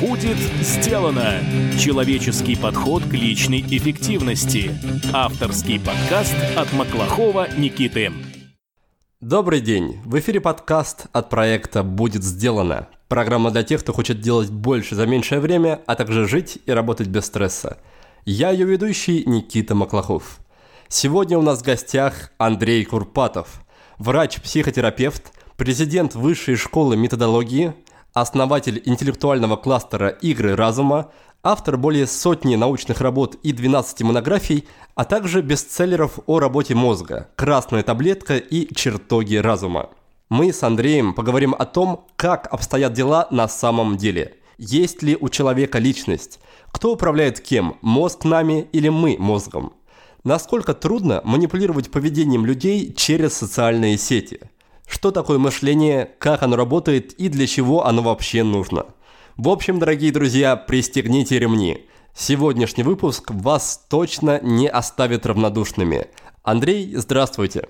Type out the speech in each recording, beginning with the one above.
Будет сделано! Человеческий подход к личной эффективности. Авторский подкаст от Маклахова Никиты. Добрый день! В эфире подкаст от проекта «Будет сделано». Программа для тех, кто хочет делать больше за меньшее время, а также жить и работать без стресса. Я ее ведущий Никита Маклахов. Сегодня у нас в гостях Андрей Курпатов, врач-психотерапевт, президент Высшей школы методологии, основатель интеллектуального кластера «Игры разума», автор более сотни научных работ и 12 монографий, а также бестселлеров о работе мозга «Красная таблетка» и «Чертоги разума». Мы с Андреем поговорим о том, как обстоят дела на самом деле. Есть ли у человека личность? Кто управляет кем? Мозг нами или мы мозгом? Насколько трудно манипулировать поведением людей через социальные сети – что такое мышление, как оно работает и для чего оно вообще нужно. В общем, дорогие друзья, пристегните ремни. Сегодняшний выпуск вас точно не оставит равнодушными. Андрей, здравствуйте.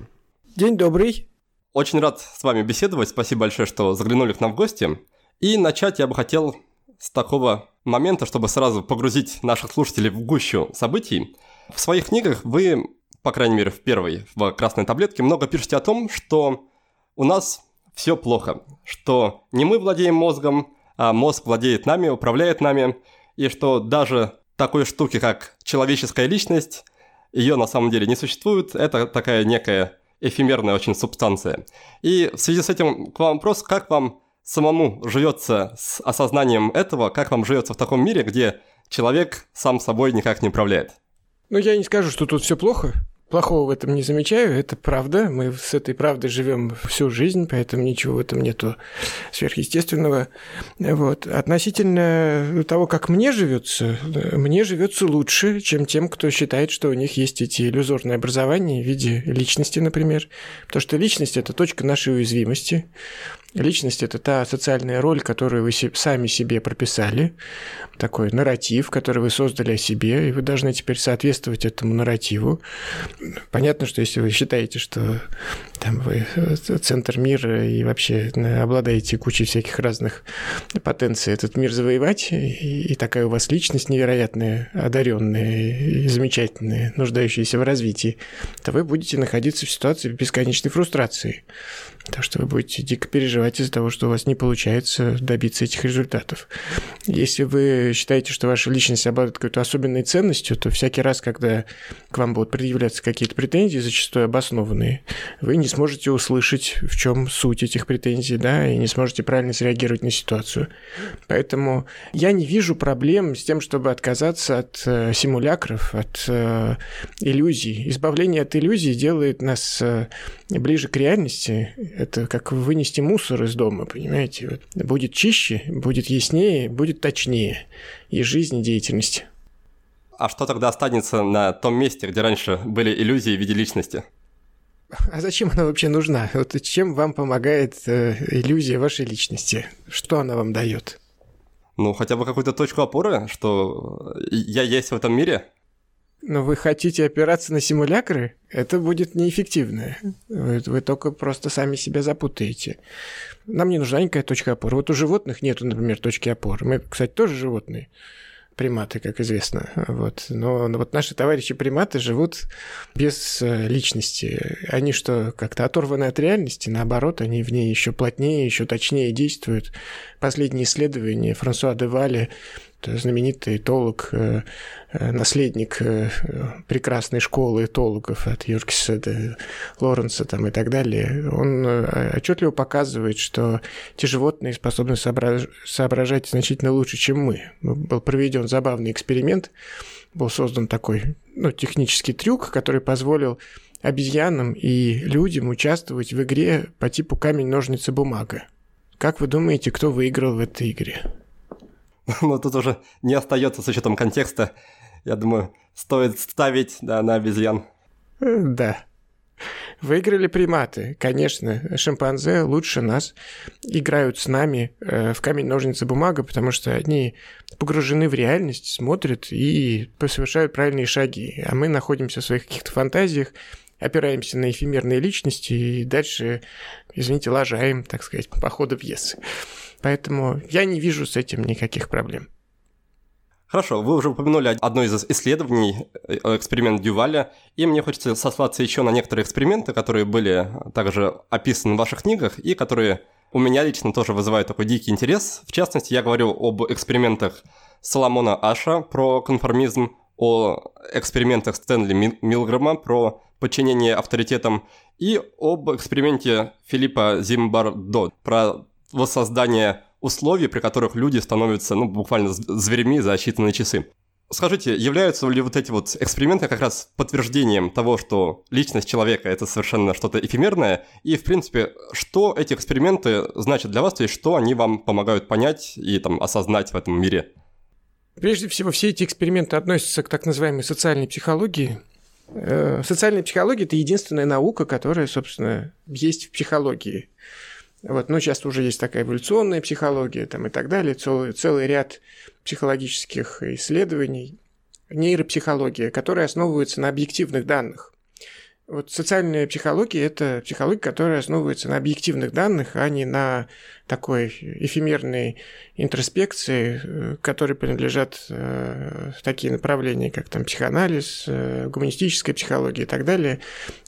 День добрый. Очень рад с вами беседовать. Спасибо большое, что заглянули к нам в гости. И начать я бы хотел с такого момента, чтобы сразу погрузить наших слушателей в гущу событий. В своих книгах вы, по крайней мере в первой, в «Красной таблетке», много пишете о том, что у нас все плохо, что не мы владеем мозгом, а мозг владеет нами, управляет нами, и что даже такой штуки, как человеческая личность, ее на самом деле не существует, это такая некая эфемерная очень субстанция. И в связи с этим к вам вопрос, как вам самому живется с осознанием этого, как вам живется в таком мире, где человек сам собой никак не управляет? Ну, я не скажу, что тут все плохо. Плохого в этом не замечаю, это правда. Мы с этой правдой живем всю жизнь, поэтому ничего в этом нету сверхъестественного. Вот. Относительно того, как мне живется, мне живется лучше, чем тем, кто считает, что у них есть эти иллюзорные образования в виде личности, например. Потому что личность – это точка нашей уязвимости. Личность – это та социальная роль, которую вы сами себе прописали, такой нарратив, который вы создали о себе, и вы должны теперь соответствовать этому нарративу. Понятно, что если вы считаете, что там вы э, центр мира и вообще э, обладаете кучей всяких разных потенций этот мир завоевать, и, такая у вас личность невероятная, одаренная замечательная, нуждающаяся в развитии, то вы будете находиться в ситуации бесконечной фрустрации. Так что вы будете дико переживать из-за того, что у вас не получается добиться этих результатов. Если вы считаете, что ваша личность обладает какой-то особенной ценностью, то всякий раз, когда к вам будут предъявляться какие-то претензии, зачастую обоснованные, вы не сможете услышать, в чем суть этих претензий, да, и не сможете правильно среагировать на ситуацию. Поэтому я не вижу проблем с тем, чтобы отказаться от э, симулякров, от э, иллюзий. Избавление от иллюзий делает нас э, ближе к реальности, это как вынести мусор из дома, понимаете? Вот будет чище, будет яснее, будет точнее и жизнь, и деятельность. А что тогда останется на том месте, где раньше были иллюзии в виде личности? А зачем она вообще нужна? Вот чем вам помогает э, иллюзия вашей личности? Что она вам дает? Ну, хотя бы какую-то точку опоры, что я есть в этом мире, но вы хотите опираться на симулякры? Это будет неэффективно. Вы, вы только просто сами себя запутаете. Нам не нужна никакая точка опоры. Вот у животных нету, например, точки опоры. Мы, кстати, тоже животные приматы, как известно. Вот. Но, но вот наши товарищи-приматы живут без э, личности. Они что, как-то оторваны от реальности? Наоборот, они в ней еще плотнее, еще точнее действуют. Последние исследования Франсуа де Вале знаменитый этолог, э, э, наследник э, прекрасной школы этологов от Юркиса до Лоренса там, и так далее, он отчетливо показывает, что те животные способны соображать значительно лучше, чем мы. Был проведен забавный эксперимент, был создан такой ну, технический трюк, который позволил обезьянам и людям участвовать в игре по типу камень-ножницы-бумага. Как вы думаете, кто выиграл в этой игре? Но тут уже не остается с учетом контекста. Я думаю, стоит ставить да, на обезьян. Да. Выиграли приматы. Конечно, шимпанзе лучше нас играют с нами э, в камень, ножницы, бумага, потому что они погружены в реальность, смотрят и совершают правильные шаги. А мы находимся в своих каких-то фантазиях, опираемся на эфемерные личности и дальше, извините, лажаем, так сказать, по ходу пьесы. Поэтому я не вижу с этим никаких проблем. Хорошо, вы уже упомянули одно из исследований, э, эксперимент Дюваля, и мне хочется сослаться еще на некоторые эксперименты, которые были также описаны в ваших книгах, и которые у меня лично тоже вызывают такой дикий интерес. В частности, я говорю об экспериментах Соломона Аша про конформизм, о экспериментах Стэнли Милгрэма про подчинение авторитетам и об эксперименте Филиппа Зимбардо про воссоздание условий, при которых люди становятся, ну, буквально зверями за считанные часы. Скажите, являются ли вот эти вот эксперименты как раз подтверждением того, что личность человека – это совершенно что-то эфемерное? И, в принципе, что эти эксперименты значат для вас, то есть что они вам помогают понять и там осознать в этом мире? Прежде всего, все эти эксперименты относятся к так называемой социальной психологии. Э, социальная психология – это единственная наука, которая, собственно, есть в психологии. Вот, ну, сейчас уже есть такая эволюционная психология там, и так далее, целый, целый ряд психологических исследований, нейропсихология, которые основываются на объективных данных. Вот социальная психология – это психология, которая основывается на объективных данных, а не на такой эфемерной интроспекции, э, которые принадлежат э, такие направления, как там психоанализ, э, гуманистическая психология и так далее,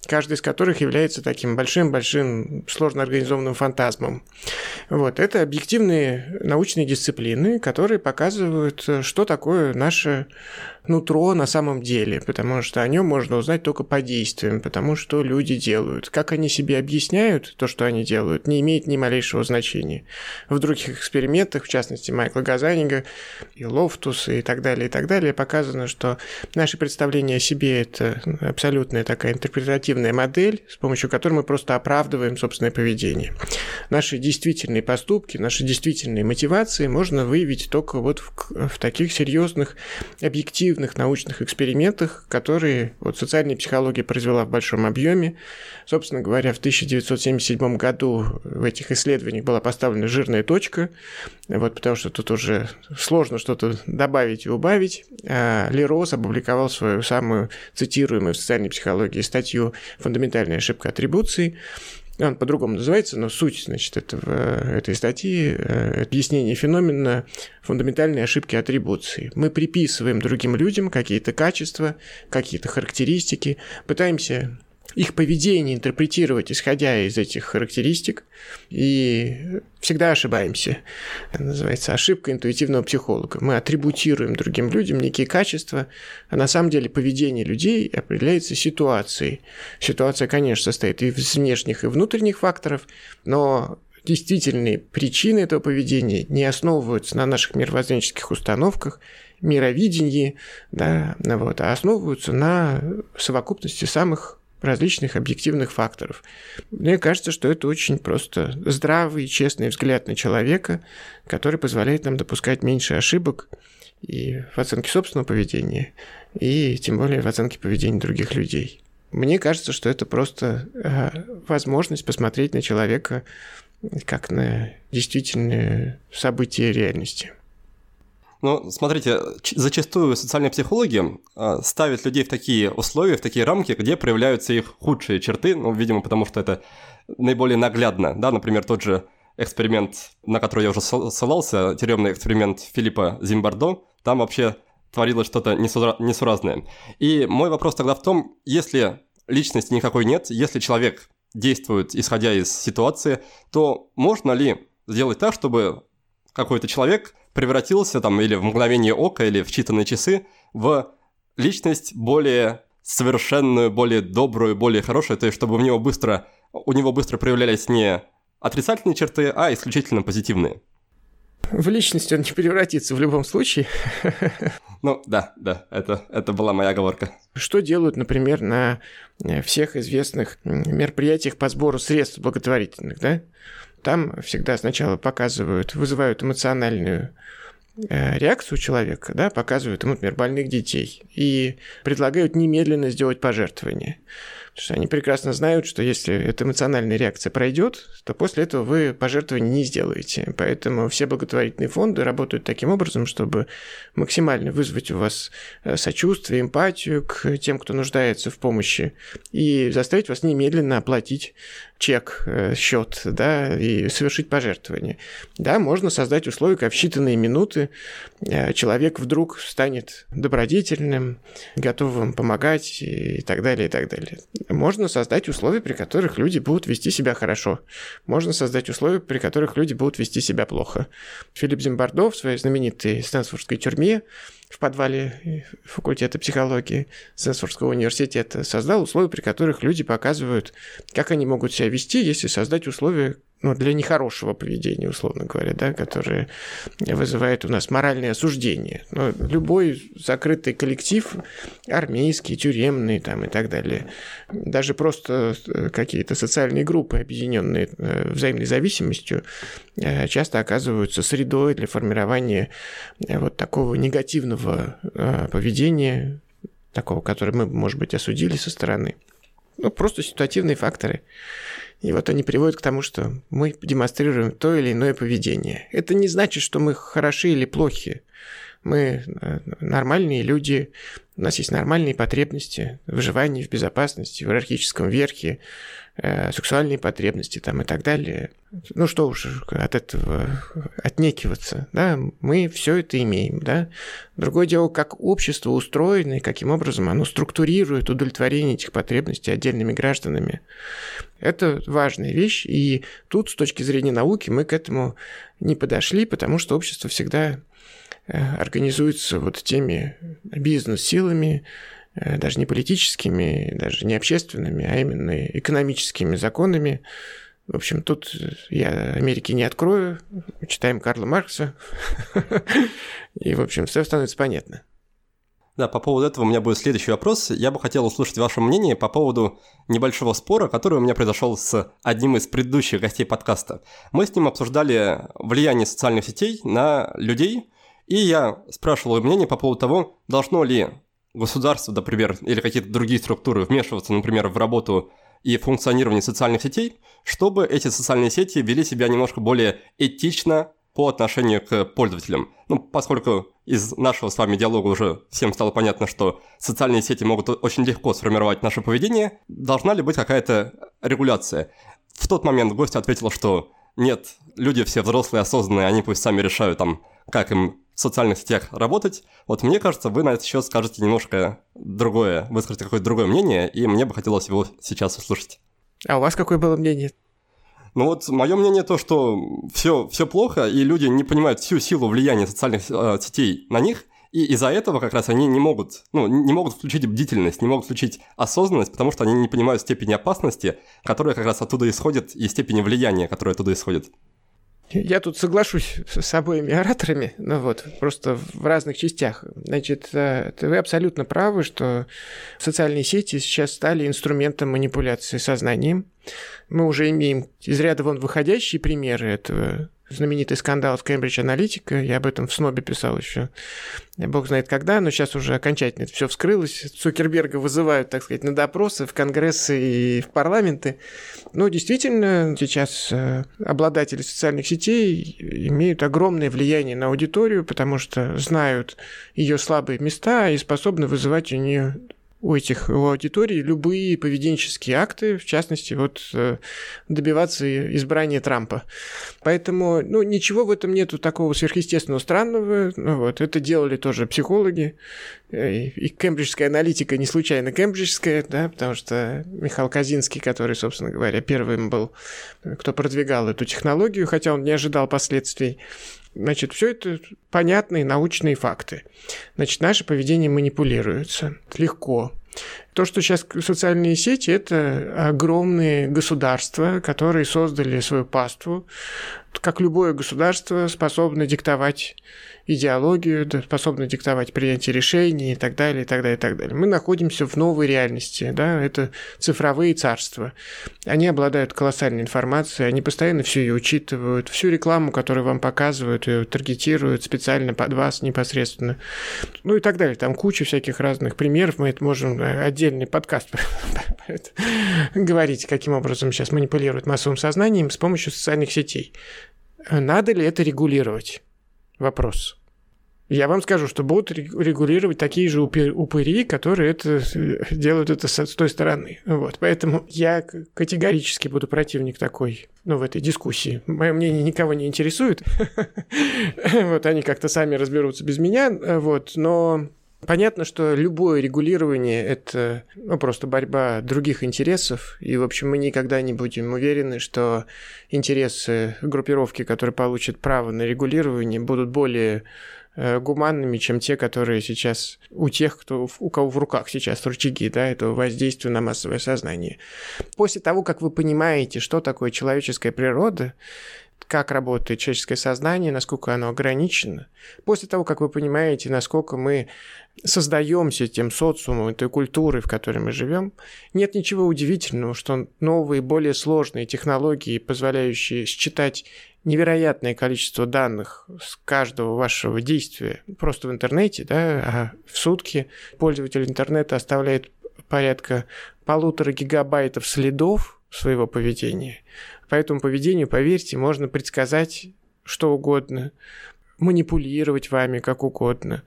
каждый из которых является таким большим-большим сложно организованным фантазмом. Вот. Это объективные научные дисциплины, которые показывают, что такое наше нутро на самом деле, потому что о нем можно узнать только по действиям, потому что люди делают. Как они себе объясняют то, что они делают, не имеет ни малейшего значения. В других экспериментах, в частности Майкла Газанига и Лофтуса и так далее, и так далее, показано, что наше представление о себе – это абсолютная такая интерпретативная модель, с помощью которой мы просто оправдываем собственное поведение. Наши действительные поступки, наши действительные мотивации можно выявить только вот в, в таких серьезных объективных объективных научных экспериментах, которые вот социальная психология произвела в большом объеме. Собственно говоря, в 1977 году в этих исследованиях была поставлена жирная точка, вот потому что тут уже сложно что-то добавить и убавить. А Лерос опубликовал свою самую цитируемую в социальной психологии статью «Фундаментальная ошибка атрибуции», он по-другому называется, но суть, значит, этого, этой статьи э, – объяснение феномена фундаментальной ошибки атрибуции. Мы приписываем другим людям какие-то качества, какие-то характеристики, пытаемся их поведение интерпретировать, исходя из этих характеристик, и всегда ошибаемся. Это называется ошибка интуитивного психолога. Мы атрибутируем другим людям некие качества, а на самом деле поведение людей определяется ситуацией. Ситуация, конечно, состоит и из внешних, и внутренних факторов, но действительные причины этого поведения не основываются на наших мировоззренческих установках, мировидении, да, вот, а основываются на совокупности самых различных объективных факторов. Мне кажется, что это очень просто здравый и честный взгляд на человека, который позволяет нам допускать меньше ошибок и в оценке собственного поведения, и тем более в оценке поведения других людей. Мне кажется, что это просто э, возможность посмотреть на человека как на действительные события реальности. Ну, смотрите, зачастую социальная психология а, ставит людей в такие условия, в такие рамки, где проявляются их худшие черты, ну, видимо, потому что это наиболее наглядно, да, например, тот же эксперимент, на который я уже ссылался, тюремный эксперимент Филиппа Зимбардо, там вообще творилось что-то несуразное. И мой вопрос тогда в том, если личности никакой нет, если человек действует исходя из ситуации, то можно ли сделать так, чтобы какой-то человек превратился там или в мгновение ока, или в считанные часы в личность более совершенную, более добрую, более хорошую, то есть чтобы у него быстро, у него быстро проявлялись не отрицательные черты, а исключительно позитивные. В личность он не превратится в любом случае. Ну, да, да, это, это была моя оговорка. Что делают, например, на всех известных мероприятиях по сбору средств благотворительных, да? Там всегда сначала показывают, вызывают эмоциональную э, реакцию человека, да, показывают ему, например, больных детей и предлагают немедленно сделать пожертвование. Потому что они прекрасно знают, что если эта эмоциональная реакция пройдет, то после этого вы пожертвования не сделаете. Поэтому все благотворительные фонды работают таким образом, чтобы максимально вызвать у вас э, сочувствие, эмпатию к тем, кто нуждается в помощи, и заставить вас немедленно оплатить чек, э, счет, да, и совершить пожертвование. Да, можно создать условия, как в считанные минуты э, человек вдруг станет добродетельным, готовым помогать и так далее, и так далее. Можно создать условия, при которых люди будут вести себя хорошо. Можно создать условия, при которых люди будут вести себя плохо. Филипп Зимбардо в своей знаменитой Стэнфордской тюрьме в подвале факультета психологии Сенсорского университета создал условия, при которых люди показывают, как они могут себя вести, если создать условия ну, для нехорошего поведения, условно говоря, да, которое вызывает у нас моральное осуждение. Но любой закрытый коллектив, армейский, тюремный там, и так далее, даже просто э, какие-то социальные группы, объединенные э, взаимной зависимостью, э, часто оказываются средой для формирования вот такого негативного поведения, такого, которое мы, может быть, осудили со стороны. Ну, просто ситуативные факторы. И вот они приводят к тому, что мы демонстрируем то или иное поведение. Это не значит, что мы хороши или плохи. Мы э, нормальные люди, у нас есть нормальные потребности, выживание в безопасности, в иерархическом верхе, Э, сексуальные потребности там и так далее. Ну что уж от этого отнекиваться, да, мы все это имеем, да. Другое дело, как общество устроено и каким образом оно структурирует удовлетворение этих потребностей отдельными гражданами. Это важная вещь, и тут с точки зрения науки мы к этому не подошли, потому что общество всегда организуется вот теми бизнес-силами, Э, даже не политическими, даже не общественными, а именно экономическими законами. В общем, тут я Америки не открою, читаем Карла Маркса, и, в общем, все становится понятно. Да, по поводу этого у меня будет следующий вопрос. Я бы хотел услышать ваше мнение по поводу небольшого спора, который у меня произошел с одним из предыдущих гостей подкаста. Мы с ним обсуждали влияние социальных сетей на людей, и я спрашивал мнение по поводу того, должно ли государство, например, или какие-то другие структуры вмешиваться, например, в работу и функционирование социальных сетей, чтобы эти социальные сети вели себя немножко более этично по отношению к пользователям. Ну, поскольку из нашего с вами диалога уже всем стало понятно, что социальные сети могут очень легко сформировать наше поведение, должна ли быть какая-то регуляция? В тот момент гость ответил, что нет, люди все взрослые, осознанные, они пусть сами решают там, как им в социальных сетях работать. Вот мне кажется, вы на этот счет скажете немножко другое, выскажете какое-то другое мнение, и мне бы хотелось его сейчас услышать. А у вас какое было мнение? Ну вот мое мнение то, что все, все плохо, и люди не понимают всю силу влияния социальных э, сетей на них, и из-за этого как раз они не могут, ну, не могут включить бдительность, не могут включить осознанность, потому что они не понимают степени опасности, которая как раз оттуда исходит, и степени влияния, которое оттуда исходит. Я тут соглашусь с обоими ораторами, ну вот, просто в разных частях. Значит, э, вы абсолютно правы, что социальные сети сейчас стали инструментом манипуляции сознанием. Мы уже имеем из ряда вон выходящие примеры этого знаменитый скандал в Кембридж Аналитика, я об этом в СНОБе писал еще, бог знает когда, но сейчас уже окончательно это все вскрылось. Цукерберга вызывают, так сказать, на допросы в Конгрессы и в парламенты. Но действительно, сейчас э, обладатели социальных сетей имеют огромное влияние на аудиторию, потому что знают ее слабые места и способны вызывать у нее у этих у аудитории любые поведенческие акты, в частности, вот э, добиваться избрания Трампа. Поэтому, ну, ничего в этом нету такого сверхъестественного странного. Ну, вот, это делали тоже психологи. Э, и кембриджская аналитика не случайно кембриджская, да, потому что Михаил Казинский, который, собственно говоря, первым был, кто продвигал эту технологию, хотя он не ожидал последствий, Значит, все это понятные научные факты. Значит, наше поведение манипулируется легко. То, что сейчас социальные сети, это огромные государства, которые создали свою паству. Как любое государство способно диктовать идеологию, способна диктовать принятие решений и так далее, и так далее, и так далее. Мы находимся в новой реальности, да, это цифровые царства. Они обладают колоссальной информацией, они постоянно все ее учитывают, всю рекламу, которую вам показывают, ее таргетируют специально под вас непосредственно, ну и так далее. Там куча всяких разных примеров, мы это можем отдельно отдельный подкаст говорить, каким образом сейчас манипулируют массовым сознанием с помощью социальных сетей. Надо ли это регулировать? Вопрос. Я вам скажу, что будут регулировать такие же упыри, которые это, делают это с той стороны. Вот. Поэтому я категорически буду противник такой, ну, в этой дискуссии. Мое мнение никого не интересует. Вот они как-то сами разберутся без меня. Вот. Но Понятно, что любое регулирование – это ну, просто борьба других интересов, и, в общем, мы никогда не будем уверены, что интересы группировки, которые получат право на регулирование, будут более Э, гуманными, чем те, которые сейчас у тех, кто, у кого в руках сейчас рычаги да, этого воздействия на массовое сознание. После того, как вы понимаете, что такое человеческая природа, как работает человеческое сознание, насколько оно ограничено, после того, как вы понимаете, насколько мы создаемся тем социумом, этой культурой, в которой мы живем, нет ничего удивительного, что новые, более сложные технологии, позволяющие считать невероятное количество данных с каждого вашего действия просто в интернете, да, а в сутки пользователь интернета оставляет порядка полутора гигабайтов следов своего поведения. По этому поведению, поверьте, можно предсказать что угодно, манипулировать вами как угодно.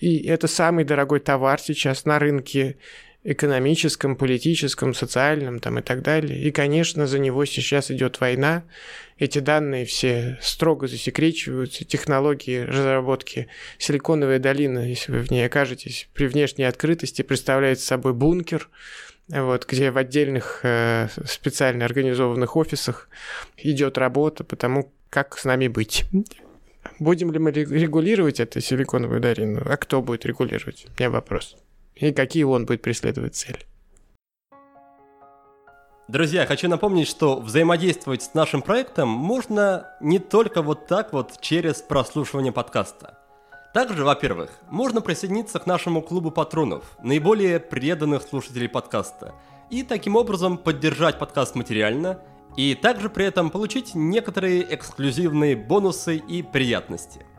И это самый дорогой товар сейчас на рынке экономическом, политическом, социальном там, и так далее. И, конечно, за него сейчас идет война. Эти данные все строго засекречиваются. Технологии разработки Силиконовая долина, если вы в ней окажетесь, при внешней открытости представляет собой бункер, вот, где в отдельных э, специально организованных офисах идет работа по тому, как с нами быть. Будем ли мы регулировать эту силиконовую долину? А кто будет регулировать? У меня вопрос и какие он будет преследовать цели. Друзья, хочу напомнить, что взаимодействовать с нашим проектом можно не только вот так вот через прослушивание подкаста. Также, во-первых, можно присоединиться к нашему клубу патронов, наиболее преданных слушателей подкаста, и таким образом поддержать подкаст материально, и также при этом получить некоторые эксклюзивные бонусы и приятности –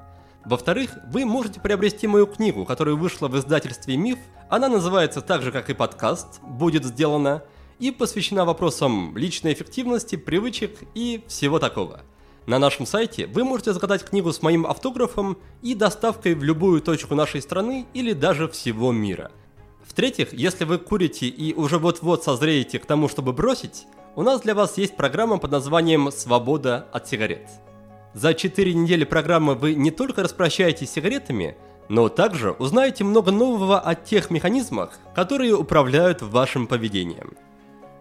во-вторых, вы можете приобрести мою книгу, которая вышла в издательстве «Миф». Она называется так же, как и подкаст «Будет сделано» и посвящена вопросам личной эффективности, привычек и всего такого. На нашем сайте вы можете заказать книгу с моим автографом и доставкой в любую точку нашей страны или даже всего мира. В-третьих, если вы курите и уже вот-вот созреете к тому, чтобы бросить, у нас для вас есть программа под названием «Свобода от сигарет». За 4 недели программы вы не только распрощаетесь с сигаретами, но также узнаете много нового о тех механизмах, которые управляют вашим поведением.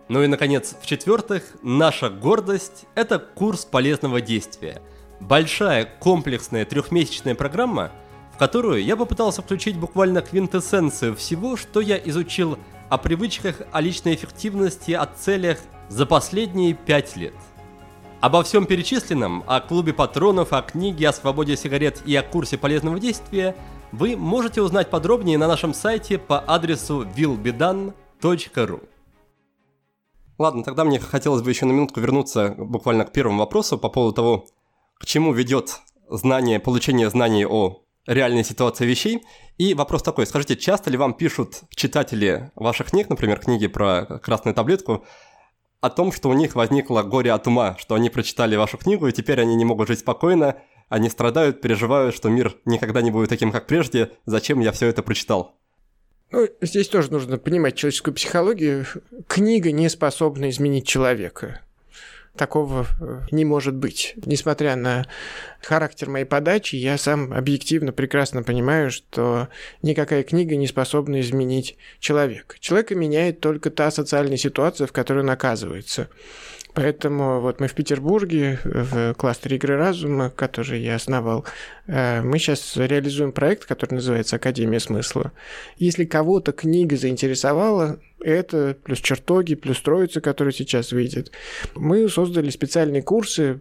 Ну и, наконец, в-четвертых, наша гордость – это курс полезного действия. Большая, комплексная трехмесячная программа, в которую я попытался включить буквально квинтэссенцию всего, что я изучил о привычках, о личной эффективности, о целях за последние пять лет – Обо всем перечисленном, о клубе патронов, о книге, о свободе сигарет и о курсе полезного действия вы можете узнать подробнее на нашем сайте по адресу willbedan.ru. Ладно, тогда мне хотелось бы еще на минутку вернуться буквально к первому вопросу по поводу того, к чему ведет знание, получение знаний о реальной ситуации вещей. И вопрос такой, скажите, часто ли вам пишут читатели ваших книг, например, книги про красную таблетку, о том, что у них возникло горе от ума, что они прочитали вашу книгу, и теперь они не могут жить спокойно, они страдают, переживают, что мир никогда не будет таким, как прежде, зачем я все это прочитал. Ну, здесь тоже нужно понимать человеческую психологию. Книга не способна изменить человека такого э, не может быть. Несмотря на характер моей подачи, я сам объективно прекрасно понимаю, что никакая книга не способна изменить человека. Человека меняет только та социальная ситуация, в которой он оказывается. Поэтому вот мы в Петербурге, в кластере игры разума, который я основал, э, мы сейчас реализуем проект, который называется «Академия смысла». Если кого-то книга заинтересовала, это плюс чертоги, плюс троица, которая сейчас выйдет, мы создали специальные курсы,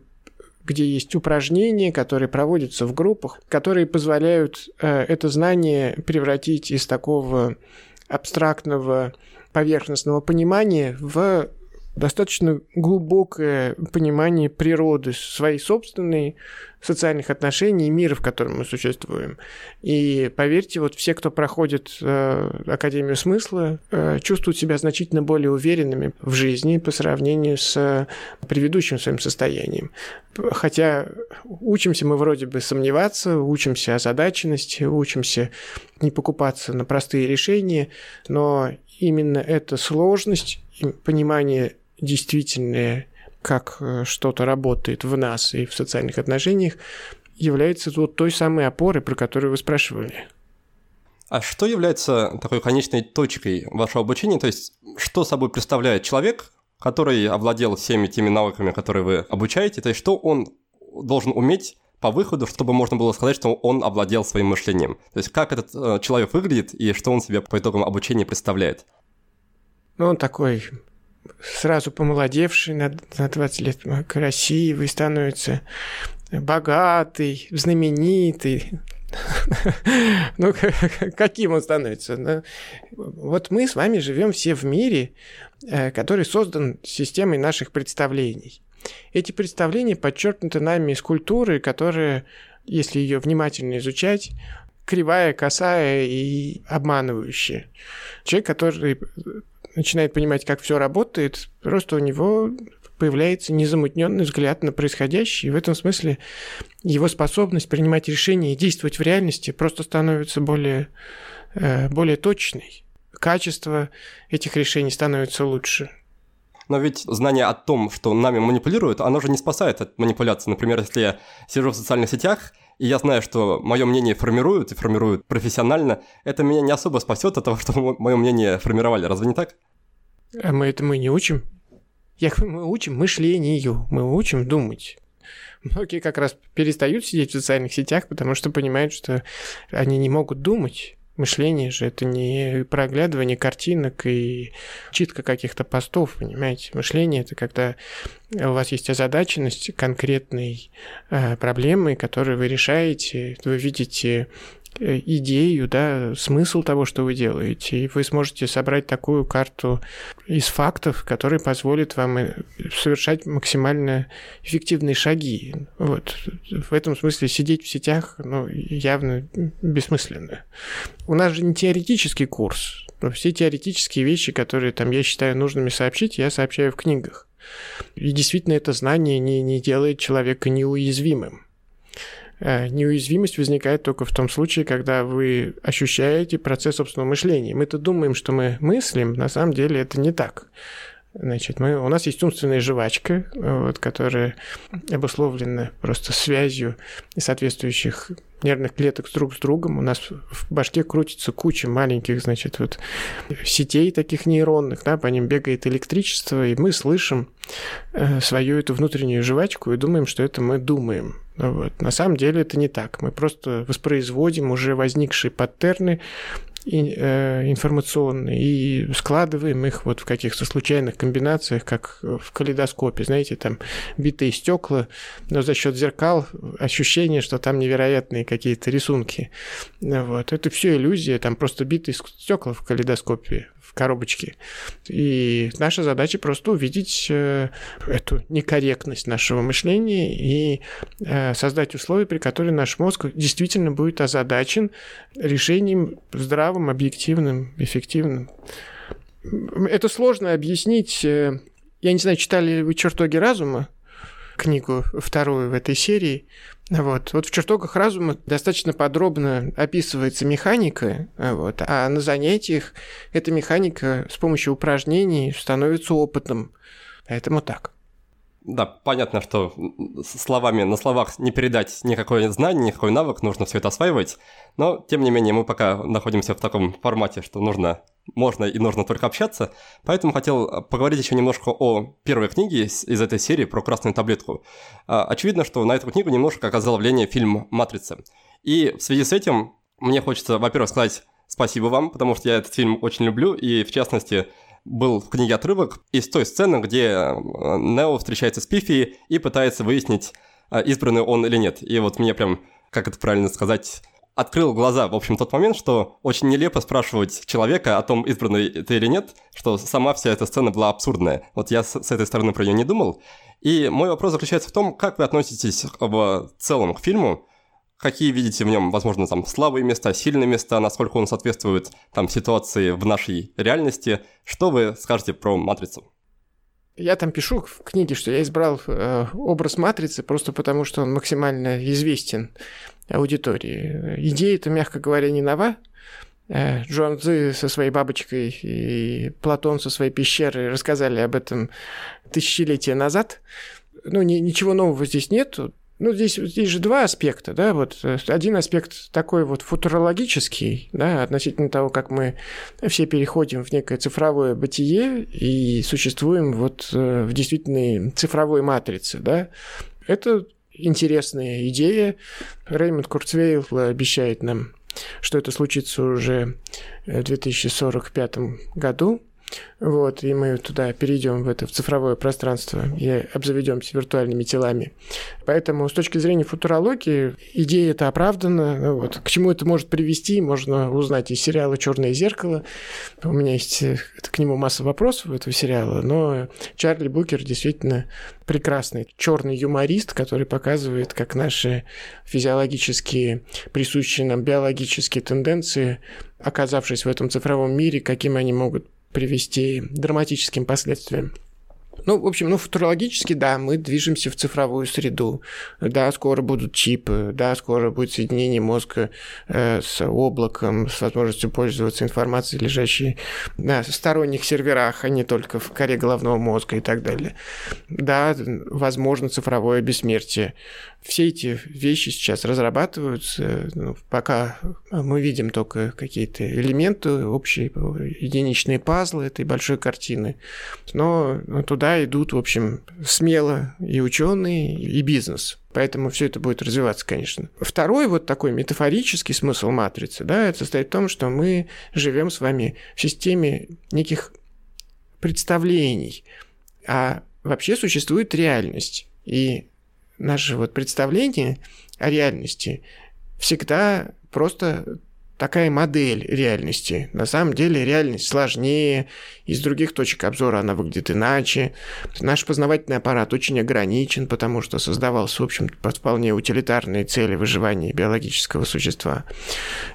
где есть упражнения, которые проводятся в группах, которые позволяют э, это знание превратить из такого абстрактного поверхностного понимания в достаточно глубокое понимание природы своей собственной, социальных отношений и мира, в котором мы существуем. И поверьте, вот все, кто проходит э, Академию смысла, э, чувствуют себя значительно более уверенными в жизни по сравнению с э, предыдущим своим состоянием. Хотя учимся мы вроде бы сомневаться, учимся озадаченности, учимся не покупаться на простые решения, но именно эта сложность, понимание действительное, как э, что-то работает в нас и в социальных отношениях, является вот той самой опорой, про которую вы спрашивали. А что является такой конечной точкой вашего обучения? То есть, что собой представляет человек, который овладел всеми теми навыками, которые вы обучаете? То есть, что он должен уметь по выходу, чтобы можно было сказать, что он овладел своим мышлением? То есть, как этот э, человек выглядит и что он себе по итогам обучения представляет? Ну, он такой сразу помолодевший на, на 20 лет, красивый становится, богатый, знаменитый. Ну, каким он становится? Ну, вот мы с вами живем все в мире, э, который создан системой наших представлений. Эти представления подчеркнуты нами из культуры, которая, если ее внимательно изучать, кривая, косая и обманывающая. Человек, который начинает понимать, как все работает, просто у него появляется незамутненный взгляд на происходящее, и в этом смысле его способность принимать решения и действовать в реальности просто становится более, э, более точной. Качество этих решений становится лучше. Но ведь знание о том, что нами манипулируют, оно же не спасает от манипуляции. Например, если я сижу в социальных сетях, и я знаю, что мое мнение формируют и формируют профессионально, это меня не особо спасет от того, что мое мнение формировали. Разве не так? А мы это мы не учим. Я, мы учим мышлению, мы учим думать. Многие как раз перестают сидеть в социальных сетях, потому что понимают, что они не могут думать. Мышление же это не проглядывание картинок и читка каких-то постов, понимаете? Мышление это когда у вас есть озадаченность конкретной э, проблемы, которую вы решаете, вы видите идею, да, смысл того, что вы делаете. И вы сможете собрать такую карту из фактов, которые позволят вам э, совершать максимально эффективные шаги. Вот. В этом смысле сидеть в сетях ну, явно бессмысленно. У нас же не теоретический курс. Но все теоретические вещи, которые там я считаю нужными сообщить, я сообщаю в книгах. И действительно это знание не, не делает человека неуязвимым. Э, неуязвимость возникает только в том случае, когда вы ощущаете процесс собственного мышления. Мы-то думаем, что мы мыслим, на самом деле это не так. Значит, мы, у нас есть умственная жвачка, вот, которая обусловлена просто связью соответствующих нервных клеток друг с другом. У нас в башке крутится куча маленьких, значит, вот сетей таких нейронных, да, по ним бегает электричество, и мы слышим э, свою эту внутреннюю жвачку и думаем, что это мы думаем. Вот. На самом деле это не так. Мы просто воспроизводим уже возникшие паттерны, Э, информационные и складываем их вот в каких-то случайных комбинациях, как в калейдоскопе, знаете, там битые стекла, но за счет зеркал ощущение, что там невероятные какие-то рисунки. Вот. Это все иллюзия, там просто битые стекла в калейдоскопе коробочки. И наша задача просто увидеть э, эту некорректность нашего мышления и э, создать условия, при которых наш мозг действительно будет озадачен решением здравым, объективным, эффективным. Это сложно объяснить. Э, я не знаю, читали ли вы «Чертоги разума», книгу вторую в этой серии – вот. вот в чертогах разума достаточно подробно описывается механика, вот, а на занятиях эта механика с помощью упражнений становится опытом. Поэтому так. Да, понятно, что словами на словах не передать никакое знание, никакой навык, нужно все это осваивать. Но, тем не менее, мы пока находимся в таком формате, что нужно, можно и нужно только общаться. Поэтому хотел поговорить еще немножко о первой книге из этой серии про красную таблетку. А, очевидно, что на эту книгу немножко оказал влияние фильм «Матрица». И в связи с этим мне хочется, во-первых, сказать спасибо вам, потому что я этот фильм очень люблю, и в частности был в книге отрывок из той сцены, где э, Нео встречается с Пифи и пытается выяснить, э, избранный он или нет. И вот мне прям, как это правильно сказать, открыл глаза, в общем, тот момент, что очень нелепо спрашивать человека о том, избранный ты или нет, что сама вся эта сцена была абсурдная. Вот я с, с этой стороны про нее не думал. И мой вопрос заключается в том, как вы относитесь в целом к фильму, какие видите в нем, возможно, там слабые места, сильные места, насколько он соответствует там ситуации в нашей реальности. Что вы скажете про «Матрицу»? Я там пишу в книге, что я избрал э, образ матрицы просто потому, что он максимально известен аудитории. Идея-то, мягко говоря, не нова. Э, Джон Цзы со своей бабочкой и Платон со своей пещерой рассказали об этом тысячелетия назад. Ну, ни, ничего нового здесь нет. Ну, здесь, здесь же два аспекта, да, вот э, один аспект такой вот футурологический, да, относительно того, как мы все переходим в некое цифровое бытие и существуем вот э, в действительно цифровой матрице, да, это интересная идея. Реймонд Курцвейл обещает нам, что это случится уже в 2045 году. Вот, и мы туда перейдем в это в цифровое пространство и обзаведемся виртуальными телами. Поэтому с точки зрения футурологии идея это оправдана. Вот. К чему это может привести, можно узнать из сериала Черное зеркало. У меня есть э, к нему масса вопросов этого сериала, но Чарли Букер действительно прекрасный черный юморист, который показывает, как наши физиологические, присущие нам биологические тенденции, оказавшись в этом цифровом мире, каким они могут привести драматическим последствиям. Ну, в общем, ну, футурологически, да, мы движемся в цифровую среду. Да, скоро будут чипы, да, скоро будет соединение мозга э, с облаком, с возможностью пользоваться информацией, лежащей на сторонних серверах, а не только в коре головного мозга и так далее. Да, возможно цифровое бессмертие. Все эти вещи сейчас разрабатываются, ну, пока мы видим только какие-то элементы, общие единичные пазлы этой большой картины, но туда идут, в общем, смело и ученые, и бизнес. Поэтому все это будет развиваться, конечно. Второй вот такой метафорический смысл матрицы, да, это состоит в том, что мы живем с вами в системе неких представлений, а вообще существует реальность. И наше вот представление о реальности всегда просто такая модель реальности. На самом деле реальность сложнее, из других точек обзора она выглядит иначе. Наш познавательный аппарат очень ограничен, потому что создавался, в общем, под вполне утилитарные цели выживания биологического существа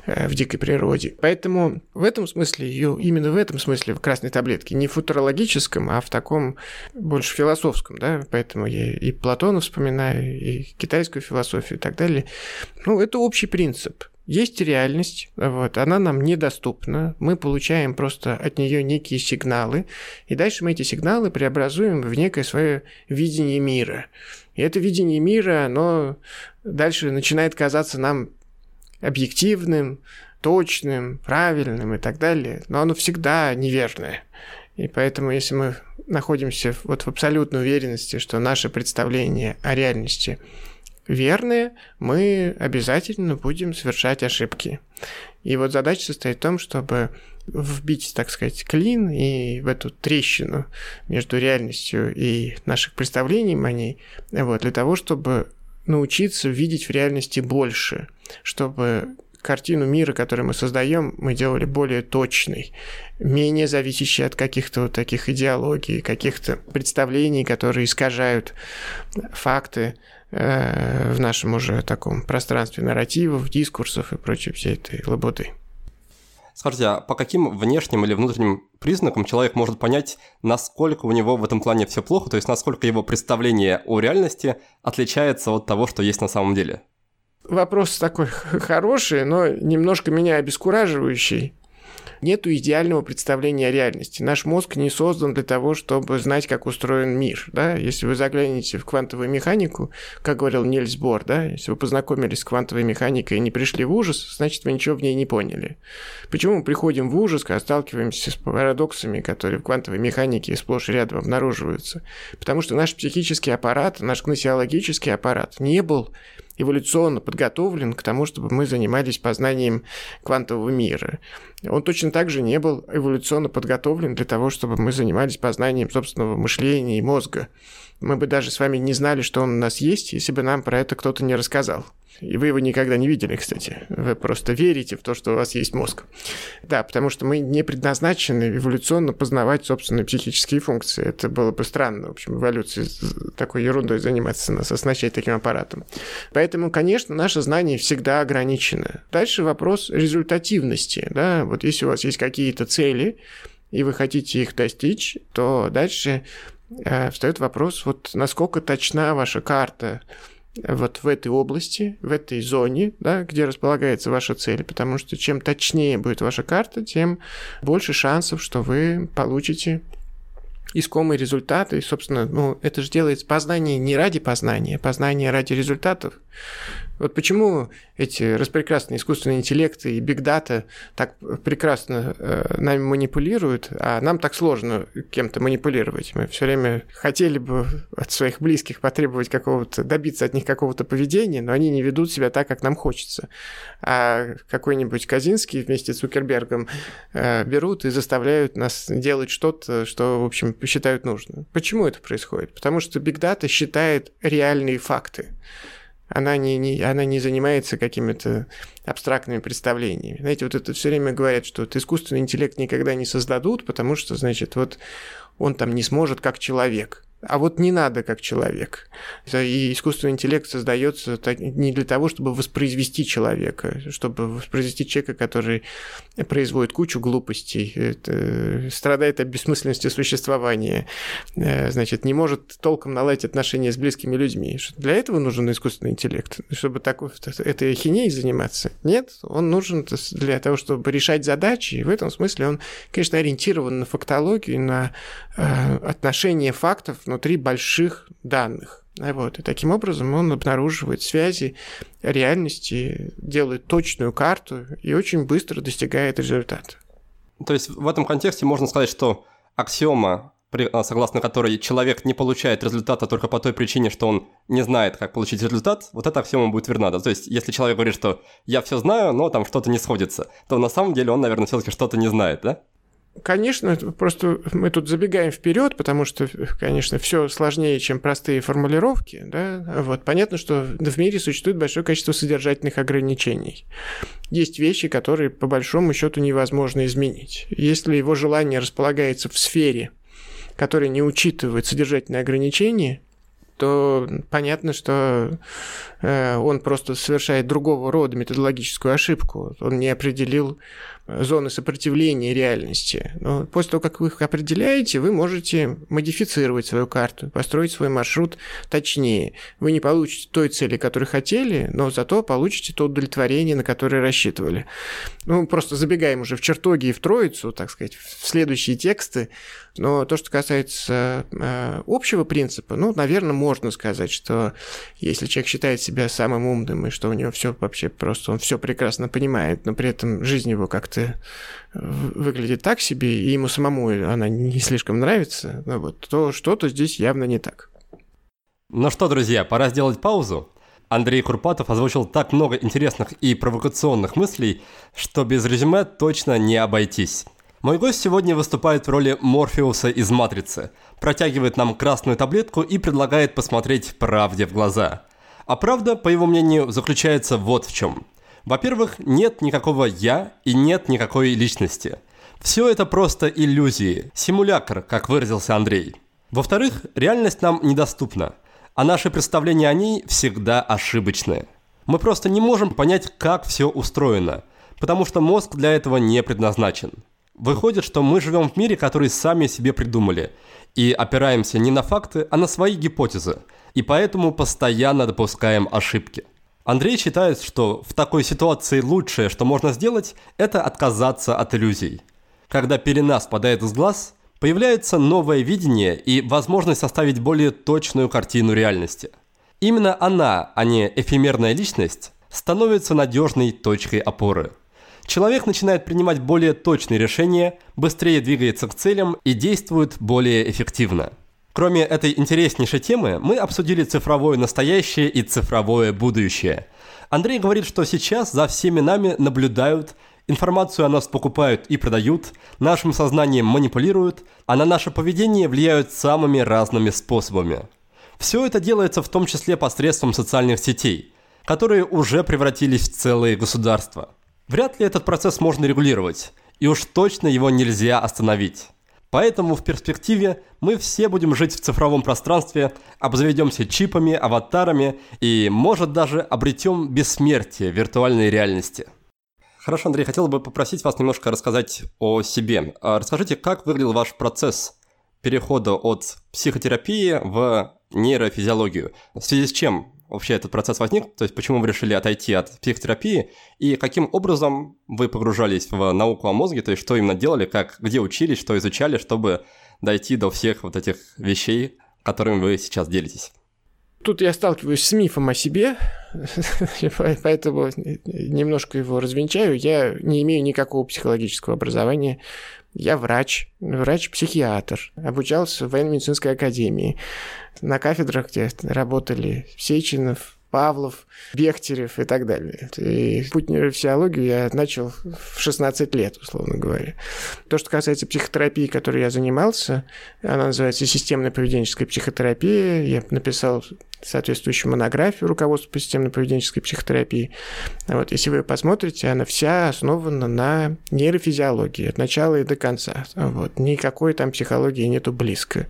э, в дикой природе. Поэтому в этом смысле, именно в этом смысле в красной таблетке, не в футурологическом, а в таком больше философском, да, поэтому я и Платона вспоминаю, и китайскую философию и так далее. Ну, это общий принцип. Есть реальность, вот, она нам недоступна, мы получаем просто от нее некие сигналы, и дальше мы эти сигналы преобразуем в некое свое видение мира. И это видение мира, оно дальше начинает казаться нам объективным, точным, правильным и так далее, но оно всегда неверное. И поэтому, если мы находимся вот в абсолютной уверенности, что наше представление о реальности верные, мы обязательно будем совершать ошибки. И вот задача состоит в том, чтобы вбить, так сказать, клин и в эту трещину между реальностью и наших представлений о ней, вот, для того, чтобы научиться видеть в реальности больше, чтобы картину мира, которую мы создаем, мы делали более точной, менее зависящей от каких-то вот таких идеологий, каких-то представлений, которые искажают факты, Э, в нашем уже таком пространстве нарративов, дискурсов и прочей всей этой лоботы. Скажите, а по каким внешним или внутренним признакам человек может понять, насколько у него в этом плане все плохо, то есть насколько его представление о реальности отличается от того, что есть на самом деле? Вопрос такой хороший, но немножко меня обескураживающий. Нету идеального представления о реальности. Наш мозг не создан для того, чтобы знать, как устроен мир. Да? Если вы заглянете в квантовую механику, как говорил Нильс Бор, да, если вы познакомились с квантовой механикой и не пришли в ужас, значит, вы ничего в ней не поняли. Почему мы приходим в ужас, когда сталкиваемся с парадоксами, которые в квантовой механике сплошь и рядом обнаруживаются? Потому что наш психический аппарат, наш гносеологический аппарат не был эволюционно подготовлен к тому, чтобы мы занимались познанием квантового мира. Он точно так же не был эволюционно подготовлен для того, чтобы мы занимались познанием собственного мышления и мозга. Мы бы даже с вами не знали, что он у нас есть, если бы нам про это кто-то не рассказал. И вы его никогда не видели, кстати. Вы просто верите в то, что у вас есть мозг. Да, потому что мы не предназначены эволюционно познавать собственные психические функции. Это было бы странно, в общем, эволюции такой ерундой заниматься, нас оснащать таким аппаратом. Поэтому, конечно, наше знание всегда ограничено. Дальше вопрос результативности. Да? Вот если у вас есть какие-то цели, и вы хотите их достичь, то дальше э, встает вопрос, вот насколько точна ваша карта вот в этой области, в этой зоне, да, где располагается ваша цель, потому что чем точнее будет ваша карта, тем больше шансов, что вы получите искомые результаты. И, собственно, ну, это же делается познание не ради познания, а познание ради результатов. Вот почему эти распрекрасные искусственные интеллекты и бигдата так прекрасно э, нами манипулируют, а нам так сложно кем-то манипулировать. Мы все время хотели бы от своих близких потребовать какого-то, добиться от них какого-то поведения, но они не ведут себя так, как нам хочется. А какой-нибудь Казинский вместе с Цукербергом э, берут и заставляют нас делать что-то, что, в общем, считают нужным. Почему это происходит? Потому что бигдата считает реальные факты она не, не, она не занимается какими-то абстрактными представлениями. Знаете, вот это все время говорят, что вот искусственный интеллект никогда не создадут, потому что, значит, вот он там не сможет как человек. А вот не надо как человек. И искусственный интеллект создается не для того, чтобы воспроизвести человека, чтобы воспроизвести человека, который производит кучу глупостей, страдает от бессмысленности существования, э, значит, не может толком наладить отношения с близкими людьми. Для этого нужен искусственный интеллект, чтобы так, этой хиней заниматься. Нет, он нужен для того, чтобы решать задачи, и в этом смысле он, конечно, ориентирован на фактологию, на отношение фактов внутри больших данных. Вот. И таким образом он обнаруживает связи реальности, делает точную карту и очень быстро достигает результата. То есть в этом контексте можно сказать, что аксиома, а, согласно которой человек не получает результата только по той причине, что он не знает, как получить результат, вот эта аксиома будет верна. Да? То есть если человек говорит, что я все знаю, но там что-то не сходится, то на самом деле он, наверное, все-таки что-то не знает, да? Конечно, просто мы тут забегаем вперед, потому что, конечно, все сложнее, чем простые формулировки. Да? Вот. Понятно, что в мире существует большое количество содержательных ограничений. Есть вещи, которые по большому счету невозможно изменить. Если его желание располагается в сфере, которая не учитывает содержательные ограничения, то понятно, что он просто совершает другого рода методологическую ошибку. Он не определил зоны сопротивления реальности. Но после того, как вы их определяете, вы можете модифицировать свою карту, построить свой маршрут точнее. Вы не получите той цели, которую хотели, но зато получите то удовлетворение, на которое рассчитывали. Ну, просто забегаем уже в чертоги и в троицу, так сказать, в следующие тексты. Но то, что касается э, общего принципа, ну, наверное, можно сказать, что если человек считает себя самым умным и что у него все вообще просто, он все прекрасно понимает, но при этом жизнь его как-то как выглядит так себе, и ему самому она не слишком нравится, ну, вот, то что-то здесь явно не так. Ну что, друзья, пора сделать паузу. Андрей Курпатов озвучил так много интересных и провокационных мыслей, что без резюме точно не обойтись. Мой гость сегодня выступает в роли Морфеуса из «Матрицы», протягивает нам красную таблетку и предлагает посмотреть правде в глаза. А правда, по его мнению, заключается вот в чем – во-первых, нет никакого «я» и нет никакой личности. Все это просто иллюзии, симулятор, как выразился Андрей. Во-вторых, реальность нам недоступна, а наши представления о ней всегда ошибочны. Мы просто не можем понять, как все устроено, потому что мозг для этого не предназначен. Выходит, что мы живем в мире, который сами себе придумали, и опираемся не на факты, а на свои гипотезы, и поэтому постоянно допускаем ошибки. Андрей считает, что в такой ситуации лучшее, что можно сделать, это отказаться от иллюзий. Когда пелена спадает с глаз, появляется новое видение и возможность составить более точную картину реальности. Именно она, а не эфемерная личность, становится надежной точкой опоры. Человек начинает принимать более точные решения, быстрее двигается к целям и действует более эффективно. Кроме этой интереснейшей темы, мы обсудили цифровое настоящее и цифровое будущее. Андрей говорит, что сейчас за всеми нами наблюдают, информацию о нас покупают и продают, нашим сознанием манипулируют, а на наше поведение влияют самыми разными способами. Все это делается в том числе посредством социальных сетей. которые уже превратились в целые государства. Вряд ли этот процесс можно регулировать, и уж точно его нельзя остановить. Поэтому в перспективе мы все будем жить в цифровом пространстве, обзаведемся чипами, аватарами и, может, даже обретем бессмертие виртуальной реальности. Хорошо, Андрей, хотел бы попросить вас немножко рассказать о себе. А расскажите, как выглядел ваш процесс перехода от психотерапии в нейрофизиологию? В связи с чем вообще этот процесс возник? То есть почему вы решили отойти от психотерапии? И каким образом вы погружались в науку о мозге? То есть что именно делали, как, где учились, что изучали, чтобы дойти до всех вот этих вещей, которыми вы сейчас делитесь? Тут я сталкиваюсь с мифом о себе, поэтому немножко его развенчаю. Я не имею никакого психологического образования. Я врач, врач-психиатр. Обучался в военно-медицинской академии. На кафедрах, где работали Сеченов, Павлов, Бехтерев и так далее. И путь нейрофизиологию я начал в 16 лет, условно говоря. То, что касается психотерапии, которой я занимался, она называется системная поведенческая психотерапия. Я написал соответствующую монографию руководства по системно-поведенческой психотерапии. Вот, если вы посмотрите, она вся основана на нейрофизиологии от начала и до конца. Вот, никакой там психологии нету близко.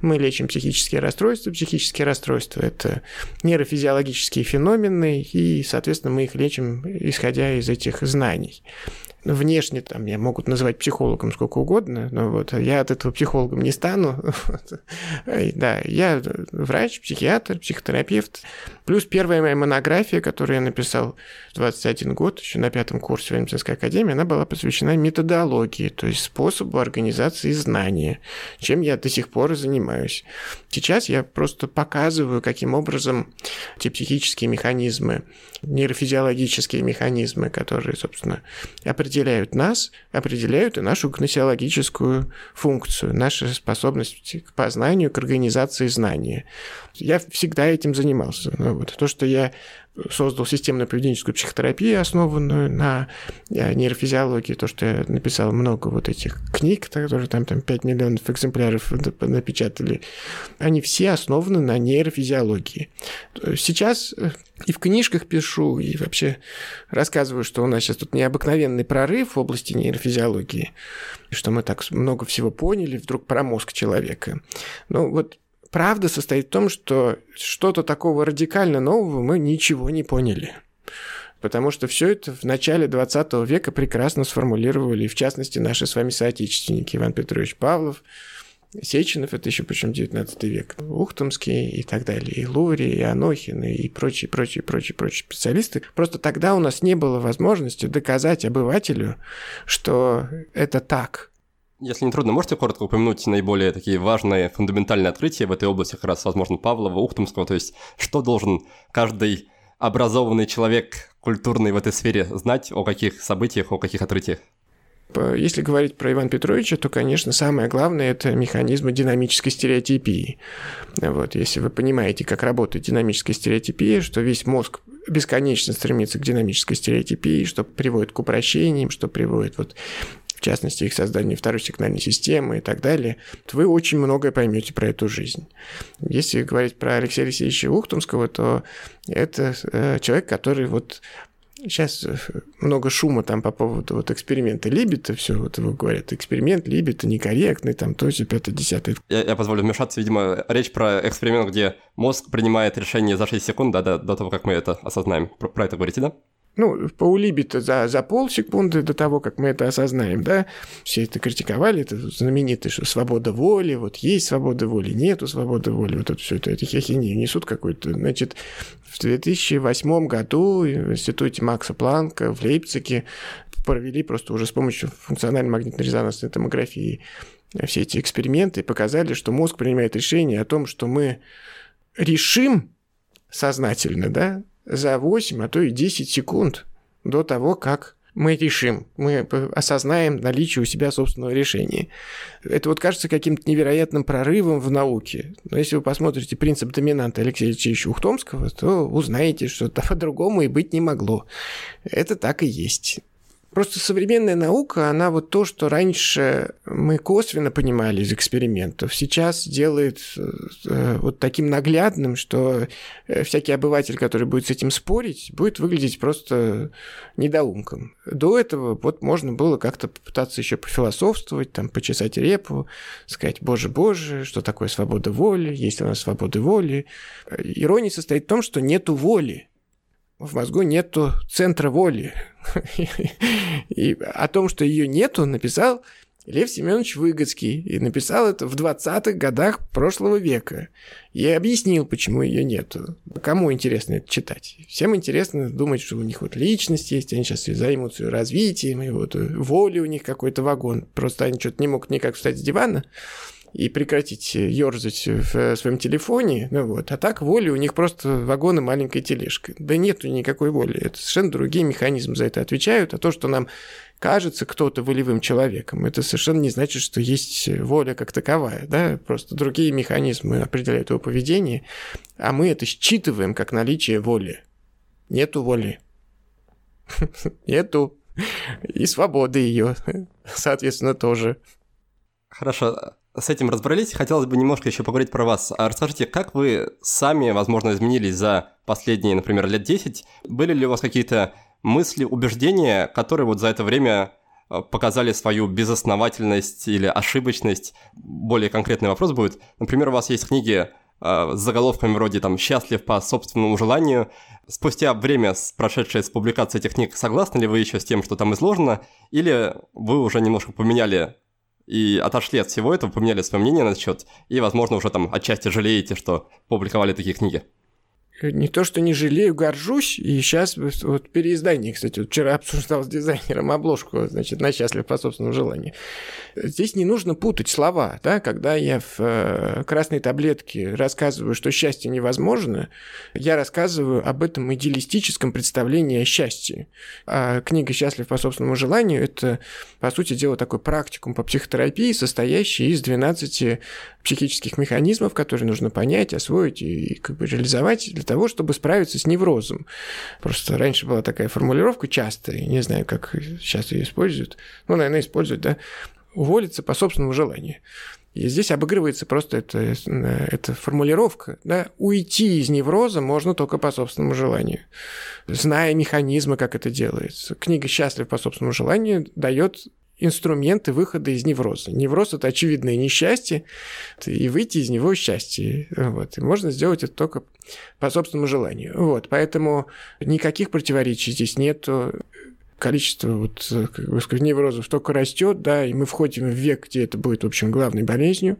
Мы лечим психические расстройства. Психические расстройства – это нейрофизиологические феномены, и, соответственно, мы их лечим, исходя из этих знаний внешне там меня могут называть психологом сколько угодно, но вот я от этого психологом не стану. да, я врач, психиатр, психотерапевт. Плюс первая моя монография, которую я написал в 21 год, еще на пятом курсе в медицинской академии, она была посвящена методологии, то есть способу организации знания, чем я до сих пор занимаюсь. Сейчас я просто показываю, каким образом те психические механизмы, нейрофизиологические механизмы, которые, собственно, определяют нас, определяют и нашу гносеологическую функцию, нашу способность к познанию, к организации знания. Я всегда этим занимался. Ну, вот. То, что я создал системно-поведенческую психотерапию, основанную на э, нейрофизиологии, то, что я написал много вот этих книг, которые там, там 5 миллионов экземпляров напечатали, они все основаны на нейрофизиологии. Сейчас э, и в книжках пишу, и вообще рассказываю, что у нас сейчас тут необыкновенный прорыв в области нейрофизиологии, что мы так много всего поняли вдруг про мозг человека. Ну вот Правда состоит в том, что что-то такого радикально нового мы ничего не поняли. Потому что все это в начале 20 века прекрасно сформулировали, в частности, наши с вами соотечественники Иван Петрович Павлов, Сеченов, это еще причем 19 век, Ухтомский и так далее, и Лури, и Анохин, и прочие, прочие, прочие, прочие специалисты. Просто тогда у нас не было возможности доказать обывателю, что это так. Если не трудно, можете коротко упомянуть наиболее такие важные фундаментальные открытия в этой области, как раз, возможно, Павлова, Ухтомского, то есть что должен каждый образованный человек, культурный в этой сфере, знать о каких событиях, о каких открытиях? Если говорить про Ивана Петровича, то, конечно, самое главное – это механизмы динамической стереотипии. Вот, если вы понимаете, как работает динамическая стереотипия, что весь мозг бесконечно стремится к динамической стереотипии, что приводит к упрощениям, что приводит вот в частности, их создание второй сигнальной системы и так далее, то вы очень многое поймете про эту жизнь. Если говорить про Алексея Алексеевича Ухтомского, то это э, человек, который вот Сейчас э, много шума там по поводу вот эксперимента Либета, все вот его говорят, эксперимент Либета некорректный, там то, все, пятое, десятое. Я, я позволю вмешаться, видимо, речь про эксперимент, где мозг принимает решение за 6 секунд, да, да, до того, как мы это осознаем. Про, про это говорите, да? Ну, по улибе-то за, за полсекунды до того, как мы это осознаем, да, все это критиковали, это знаменитое, что свобода воли, вот есть свобода воли, нету свободы воли, вот это все это, это хихинею несут какой-то, значит, в 2008 году в институте Макса Планка в Лейпциге провели просто уже с помощью функциональной магнитно-резонансной томографии все эти эксперименты и показали, что мозг принимает решение о том, что мы решим сознательно, да, за 8, а то и 10 секунд до того, как мы решим, мы осознаем наличие у себя собственного решения. Это вот кажется каким-то невероятным прорывом в науке. Но если вы посмотрите принцип доминанта Алексея Алексеевича Ухтомского, то узнаете, что по-другому и быть не могло. Это так и есть. Просто современная наука, она вот то, что раньше мы косвенно понимали из экспериментов, сейчас делает э, вот таким наглядным, что э, всякий обыватель, который будет с этим спорить, будет выглядеть просто недоумком. До этого вот можно было как-то попытаться еще пофилософствовать, там, почесать репу, сказать, боже, боже, что такое свобода воли, есть у нас свобода воли. Ирония состоит в том, что нету воли в мозгу нету центра воли. И о том, что ее нету, написал Лев Семенович Выгодский. И написал это в 20-х годах прошлого века. И объяснил, почему ее нету. Кому интересно это читать? Всем интересно думать, что у них вот личность есть, они сейчас займутся развитием, и вот воли у них какой-то вагон. Просто они что-то не могут никак встать с дивана и прекратить ерзать в своем телефоне, ну вот. А так воли у них просто вагоны маленькой тележкой. Да нету никакой воли. Это совершенно другие механизмы за это отвечают. А то, что нам кажется кто-то волевым человеком, это совершенно не значит, что есть воля как таковая, да, просто другие механизмы определяют его поведение, а мы это считываем как наличие воли. Нету воли. Нету. И свободы ее, соответственно, тоже. Хорошо с этим разобрались, хотелось бы немножко еще поговорить про вас. А расскажите, как вы сами, возможно, изменились за последние, например, лет 10? Были ли у вас какие-то мысли, убеждения, которые вот за это время э, показали свою безосновательность или ошибочность? Более конкретный вопрос будет. Например, у вас есть книги э, с заголовками вроде там «Счастлив по собственному желанию». Спустя время, прошедшее с публикацией этих книг, согласны ли вы еще с тем, что там изложено, или вы уже немножко поменяли и отошли от всего этого, поменяли свое мнение на и, возможно, уже там отчасти жалеете, что публиковали такие книги не то, что не жалею, горжусь. И сейчас вот переиздание, кстати, вот вчера обсуждал с дизайнером обложку, значит, на счастлив по собственному желанию. Здесь не нужно путать слова, да, когда я в э, красной таблетке рассказываю, что счастье невозможно, я рассказываю об этом идеалистическом представлении о счастье. А книга «Счастлив по собственному желанию» — это, по сути дела, такой практикум по психотерапии, состоящий из 12 психических механизмов, которые нужно понять, освоить и как бы реализовать для того, чтобы справиться с неврозом. Просто раньше была такая формулировка часто, не знаю, как сейчас ее используют, ну, наверное, используют, да, уволиться по собственному желанию. И здесь обыгрывается просто эта, эта формулировка. Да? Уйти из невроза можно только по собственному желанию, зная механизмы, как это делается. Книга «Счастлив по собственному желанию» дает инструменты выхода из невроза. Невроз – это очевидное несчастье, и выйти из него – счастье. Вот. И можно сделать это только по собственному желанию. Вот. Поэтому никаких противоречий здесь нет количество вот, как бы сказать, неврозов только растет, да, и мы входим в век, где это будет, в общем, главной болезнью,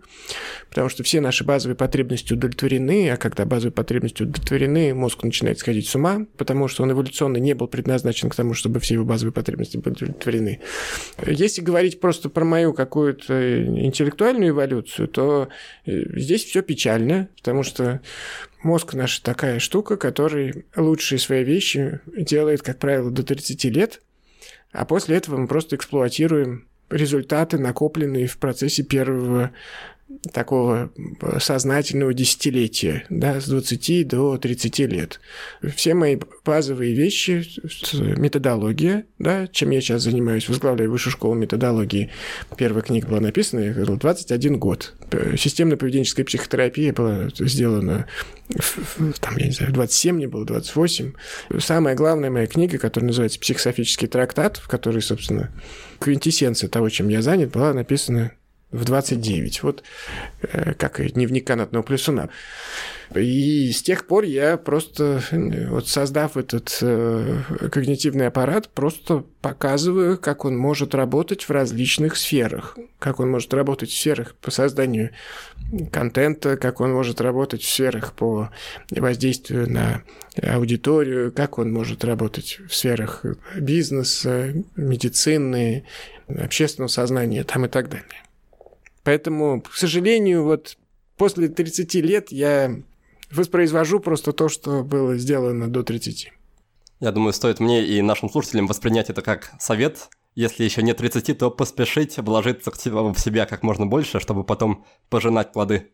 потому что все наши базовые потребности удовлетворены, а когда базовые потребности удовлетворены, мозг начинает сходить с ума, потому что он эволюционно не был предназначен к тому, чтобы все его базовые потребности были удовлетворены. Если говорить просто про мою какую-то интеллектуальную эволюцию, то э, здесь все печально, потому что мозг наш такая штука, который лучшие свои вещи делает, как правило, до 30 лет, а после этого мы просто эксплуатируем результаты, накопленные в процессе первого такого сознательного десятилетия, да, с 20 до 30 лет. Все мои базовые вещи, методология, да, чем я сейчас занимаюсь, возглавляю высшую школу методологии. Первая книга была написана, я говорил, 21 год. Системно-поведенческая психотерапия была сделана, там, я не знаю, 27 мне было, 28. Самая главная моя книга, которая называется «Психософический трактат», в которой, собственно, квинтэссенция того, чем я занят, была написана в 29. Вот э, как дневник канатного плюсуна. И с тех пор я просто, вот создав этот э, когнитивный аппарат, просто показываю, как он может работать в различных сферах. Как он может работать в сферах по созданию контента, как он может работать в сферах по воздействию на аудиторию, как он может работать в сферах бизнеса, медицины, общественного сознания там и так далее. Поэтому, к сожалению, вот после 30 лет я воспроизвожу просто то, что было сделано до 30. Я думаю, стоит мне и нашим слушателям воспринять это как совет. Если еще нет 30, то поспешить вложиться в себя как можно больше, чтобы потом пожинать плоды.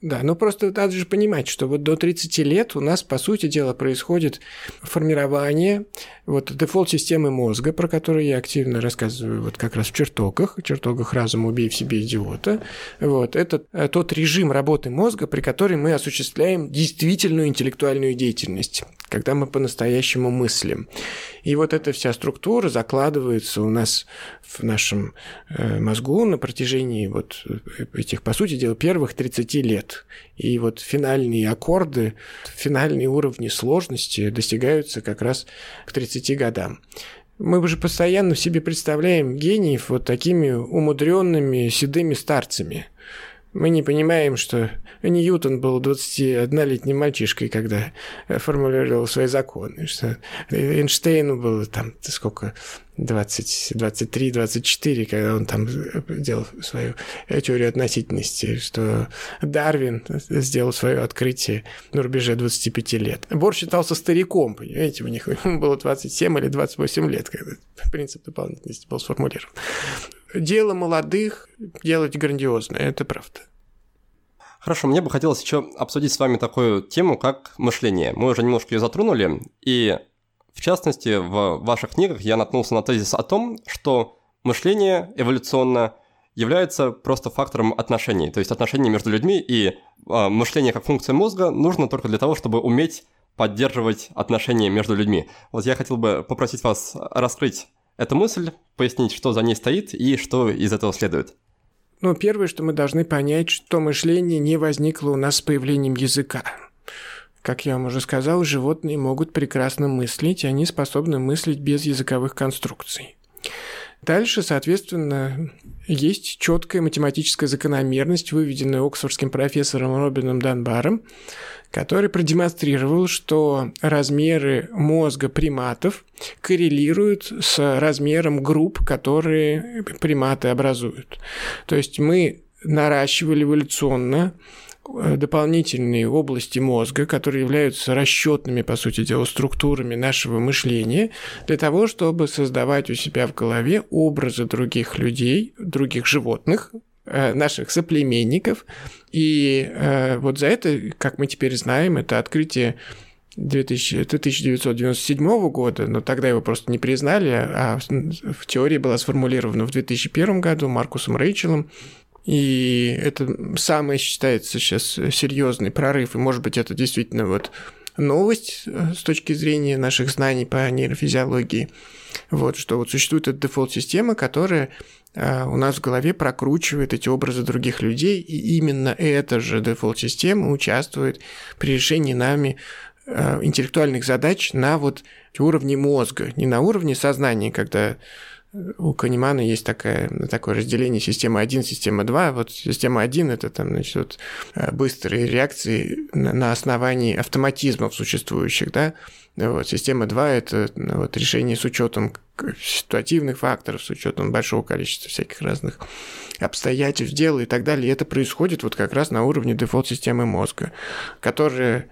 Да, ну просто надо же понимать, что вот до 30 лет у нас, по сути дела, происходит формирование вот дефолт-системы мозга, про которую я активно рассказываю вот как раз в чертогах, в чертогах разума «Убей в себе идиота». Вот, это э, тот режим работы мозга, при котором мы осуществляем действительную интеллектуальную деятельность, когда мы по-настоящему мыслим. И вот эта вся структура закладывается у нас в нашем э, мозгу на протяжении вот этих, по сути дела, первых 30 лет. И вот финальные аккорды, финальные уровни сложности достигаются как раз к 30 годам. Мы уже постоянно в себе представляем гениев вот такими умудренными седыми старцами – мы не понимаем, что Ньютон был 21-летним мальчишкой, когда формулировал свои законы, что Эйнштейну было там сколько, 20, 23, 24, когда он там делал свою теорию относительности, что Дарвин сделал свое открытие на рубеже 25 лет. Бор считался стариком, понимаете, у них было 27 или 28 лет, когда принцип дополнительности был сформулирован дело молодых делать грандиозное, это правда. Хорошо, мне бы хотелось еще обсудить с вами такую тему, как мышление. Мы уже немножко ее затронули, и в частности, в ваших книгах я наткнулся на тезис о том, что мышление эволюционно является просто фактором отношений, то есть отношений между людьми, и э, мышление как функция мозга нужно только для того, чтобы уметь поддерживать отношения между людьми. Вот я хотел бы попросить вас раскрыть эту мысль, пояснить, что за ней стоит и что из этого следует. Ну, первое, что мы должны понять, что мышление не возникло у нас с появлением языка. Как я вам уже сказал, животные могут прекрасно мыслить, они способны мыслить без языковых конструкций. Дальше, соответственно, есть четкая математическая закономерность, выведенная оксфордским профессором Робином Данбаром, который продемонстрировал, что размеры мозга приматов коррелируют с размером групп, которые приматы образуют. То есть мы наращивали эволюционно дополнительные области мозга, которые являются расчетными, по сути дела, структурами нашего мышления, для того, чтобы создавать у себя в голове образы других людей, других животных, Э, наших соплеменников. И э, вот за это, как мы теперь знаем, это открытие 2000, это 1997 года, но тогда его просто не признали, а в теории была сформулирована в 2001 году Маркусом Рейчелом. И это самый считается сейчас серьезный прорыв, и может быть это действительно вот новость э, с точки зрения наших знаний по нейрофизиологии. Вот, что вот существует эта дефолт-система, которая а, у нас в голове прокручивает эти образы других людей, и именно эта же дефолт-система участвует при решении нами а, интеллектуальных задач на вот уровне мозга, не на уровне сознания, когда у Канемана есть такое, такое разделение система 1, система 2. Вот система 1 – это там, значит, вот, а, быстрые реакции на основании автоматизмов существующих, да, вот, система 2 – это ну, вот, решение с учетом ситуативных факторов, с учетом большого количества всяких разных обстоятельств дела и так далее. И это происходит вот как раз на уровне дефолт-системы мозга, которая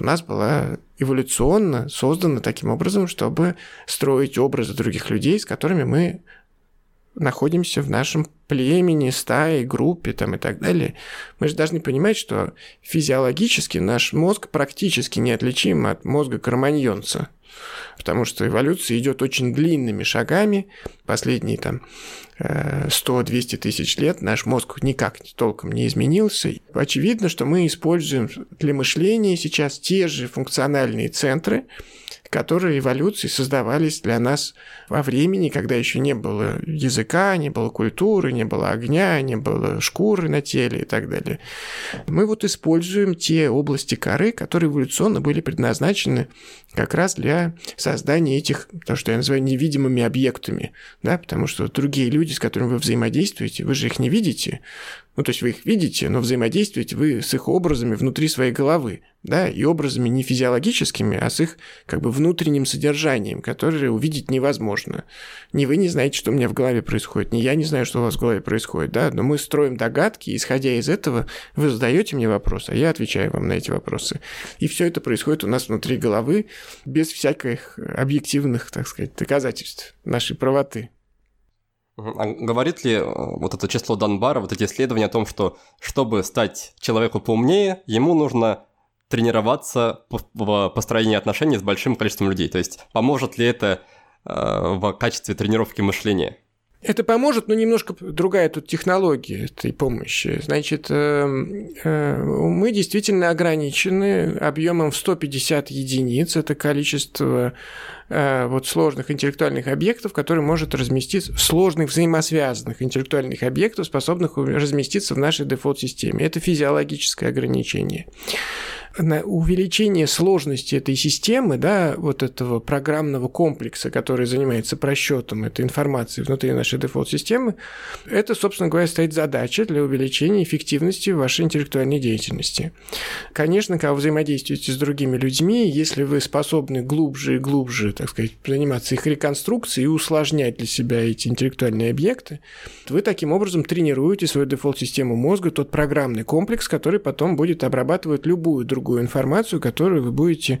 у нас была эволюционно создана таким образом, чтобы строить образы других людей, с которыми мы находимся в нашем племени, стае, группе там, и так далее, мы же должны понимать, что физиологически наш мозг практически неотличим от мозга кроманьонца. Потому что эволюция идет очень длинными шагами. Последние там 100-200 тысяч лет наш мозг никак толком не изменился. Очевидно, что мы используем для мышления сейчас те же функциональные центры, которые эволюции создавались для нас во времени, когда еще не было языка, не было культуры, не было огня, не было шкуры на теле и так далее. Мы вот используем те области коры, которые эволюционно были предназначены как раз для создания этих, то, что я называю невидимыми объектами, да, потому что другие люди, с которыми вы взаимодействуете, вы же их не видите, ну, то есть вы их видите, но взаимодействуете вы с их образами внутри своей головы, да, и образами не физиологическими, а с их как бы внутренним содержанием, которое увидеть невозможно. Ни вы не знаете, что у меня в голове происходит, ни я не знаю, что у вас в голове происходит, да, но мы строим догадки, и, исходя из этого, вы задаете мне вопросы, а я отвечаю вам на эти вопросы. И все это происходит у нас внутри головы без всяких объективных, так сказать, доказательств нашей правоты. А говорит ли э, вот это число Данбара, вот эти исследования о том, что чтобы стать человеку поумнее, ему нужно тренироваться в построении отношений с большим количеством людей? То есть поможет ли это э, в качестве тренировки мышления? Это поможет, но немножко другая тут технология этой помощи. Значит, эм, э, мы действительно ограничены объемом в 150 единиц. Это количество э, вот сложных интеллектуальных объектов, которые может разместиться, сложных взаимосвязанных интеллектуальных объектов, способных разместиться в нашей дефолт-системе. Это физиологическое ограничение на увеличение сложности этой системы, да, вот этого программного комплекса, который занимается просчетом этой информации внутри нашей дефолт-системы, это, собственно говоря, стоит задача для увеличения эффективности вашей интеллектуальной деятельности. Конечно, когда вы взаимодействуете с другими людьми, если вы способны глубже и глубже, так сказать, заниматься их реконструкцией и усложнять для себя эти интеллектуальные объекты, вы таким образом тренируете свою дефолт-систему мозга, тот программный комплекс, который потом будет обрабатывать любую другую другую информацию, которую вы будете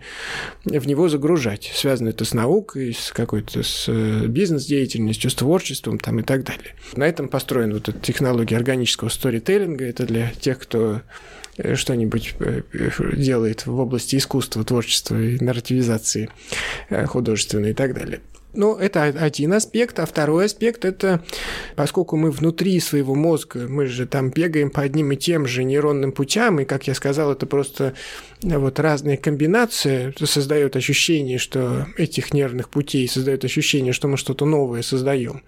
в него загружать. Связано это с наукой, с какой-то с э, бизнес-деятельностью, с творчеством там, и так далее. На этом построена вот эта технология органического сторителлинга. Это для тех, кто э, что-нибудь э, делает в области искусства, творчества и нарративизации художественной и так далее. Ну, это один аспект, а второй аспект – это поскольку мы внутри своего мозга, мы же там бегаем по одним и тем же нейронным путям, и, как я сказал, это просто вот разные комбинации создают ощущение, что этих нервных путей создают ощущение, что мы что-то новое создаем.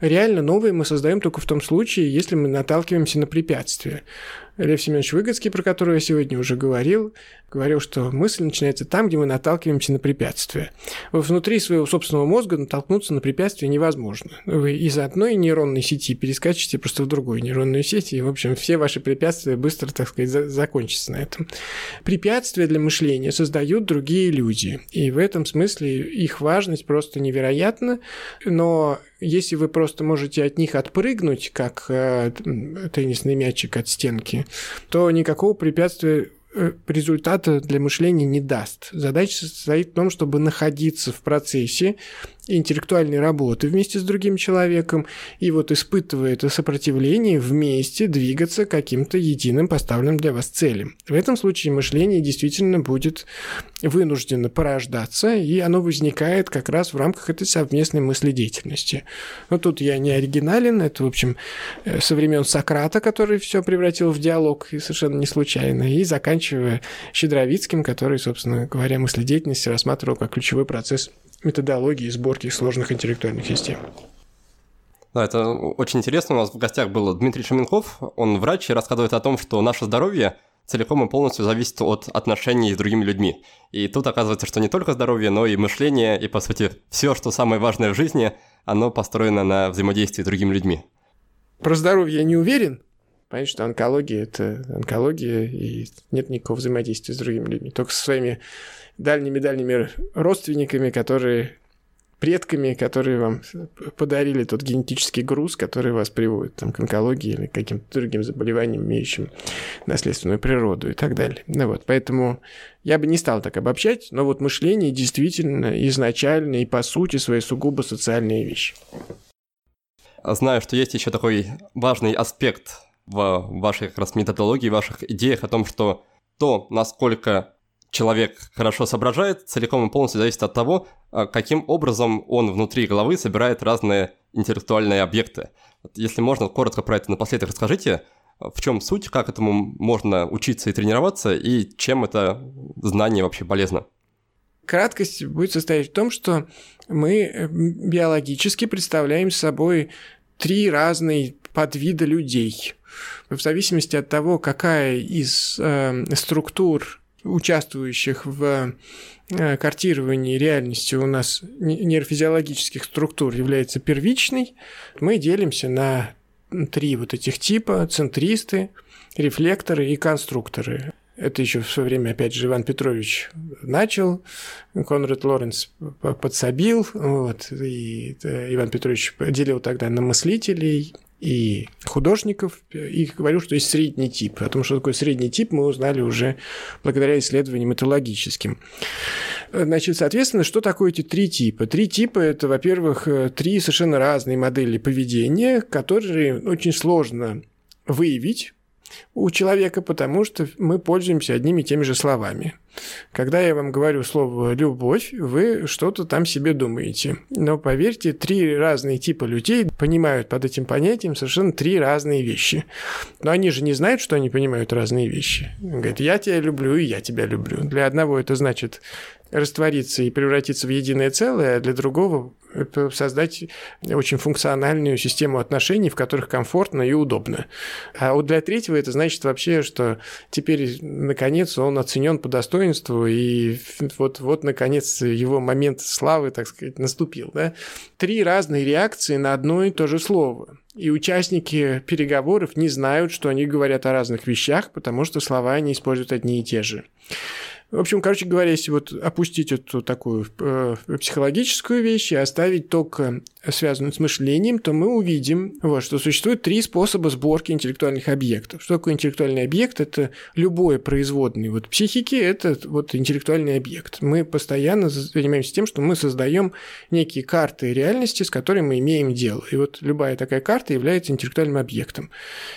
Реально новое мы создаем только в том случае, если мы наталкиваемся на препятствия. Лев Семенович Выгодский, про которого я сегодня уже говорил, говорил, что мысль начинается там, где мы наталкиваемся на препятствия. Внутри своего собственного мозга натолкнуться на препятствия невозможно. Вы из одной нейронной сети перескачете просто в другую нейронную сеть, и, в общем, все ваши препятствия быстро, так сказать, закончатся на этом. Препятствия для мышления создают другие люди, и в этом смысле их важность просто невероятна, но если вы просто можете от них отпрыгнуть, как э, теннисный мячик от стенки, то никакого препятствия Э, результата для мышления не даст. Задача состоит в том, чтобы находиться в процессе интеллектуальной работы вместе с другим человеком и вот испытывая это сопротивление вместе двигаться каким-то единым поставленным для вас целям. В этом случае мышление действительно будет вынуждено порождаться, и оно возникает как раз в рамках этой совместной мыследеятельности. Но тут я не оригинален, это, в общем, э, со времен Сократа, который все превратил в диалог, и совершенно не случайно, и заканчивая Щедровицким, который, собственно говоря, мыследеятельность рассматривал как ключевой процесс методологии сборки сложных интеллектуальных систем. Да, это очень интересно. У нас в гостях был Дмитрий Шеменков. Он врач и рассказывает о том, что наше здоровье целиком и полностью зависит от отношений с другими людьми. И тут оказывается, что не только здоровье, но и мышление, и, по сути, все, что самое важное в жизни, оно построено на взаимодействии с другими людьми. Про здоровье я не уверен. Понятно, что онкология – это онкология, и нет никакого взаимодействия с другими людьми. Только со своими дальними-дальними родственниками, которые предками, которые вам подарили тот генетический груз, который вас приводит там, к онкологии или каким-то другим заболеваниям, имеющим наследственную природу и так далее. Ну вот, поэтому я бы не стал так обобщать, но вот мышление действительно изначально и по сути своей сугубо социальные вещи. Знаю, что есть еще такой важный аспект в вашей как раз методологии, в ваших идеях о том, что то, насколько человек хорошо соображает, целиком и полностью зависит от того, а, каким образом он внутри головы собирает разные интеллектуальные объекты. Если можно, коротко про это напоследок расскажите, в чем суть, как этому можно учиться и тренироваться, и чем это знание вообще полезно? Краткость будет состоять в том, что мы э, биологически представляем собой три разные подвида людей. В зависимости от того, какая из э, структур участвующих в э, картировании реальности у нас нейрофизиологических структур является первичной, мы делимся на три вот этих типа – центристы, рефлекторы и конструкторы. Это еще в свое время, опять же, Иван Петрович начал, Конрад Лоренс подсобил, вот, и э, Иван Петрович делил тогда на мыслителей, и художников, и говорю, что есть средний тип. О том, что такое средний тип, мы узнали уже благодаря исследованиям методологическим. Значит, соответственно, что такое эти три типа? Три типа – это, во-первых, три совершенно разные модели поведения, которые очень сложно выявить у человека, потому что мы пользуемся одними и теми же словами. Когда я вам говорю слово «любовь», вы что-то там себе думаете. Но поверьте, три разные типа людей понимают под этим понятием совершенно три разные вещи. Но они же не знают, что они понимают разные вещи. Говорят, я тебя люблю, и я тебя люблю. Для одного это значит раствориться и превратиться в единое целое, а для другого создать очень функциональную систему отношений, в которых комфортно и удобно. А вот для третьего это значит вообще, что теперь, наконец, он оценен по достоинству, и вот, вот наконец, его момент славы, так сказать, наступил. Да? Три разные реакции на одно и то же слово. И участники переговоров не знают, что они говорят о разных вещах, потому что слова они используют одни и те же. В общем, короче говоря, если вот опустить эту такую э, психологическую вещь и оставить только связанную с мышлением, то мы увидим, вот, что существует три способа сборки интеллектуальных объектов. Что такое интеллектуальный объект? Это любое производное вот психики, это вот интеллектуальный объект. Мы постоянно занимаемся тем, что мы создаем некие карты реальности, с которыми мы имеем дело. И вот любая такая карта является интеллектуальным объектом.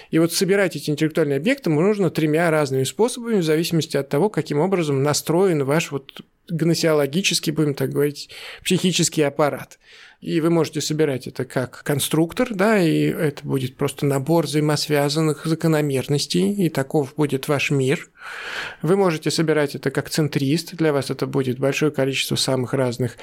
И вот собирать эти интеллектуальные объекты нужно тремя разными способами, в зависимости от того, каким образом настроен ваш вот гносеологический, будем так говорить, психический аппарат и вы можете собирать это как конструктор, да, и это будет просто набор взаимосвязанных закономерностей, и таков будет ваш мир. Вы можете собирать это как центрист, для вас это будет большое количество самых разных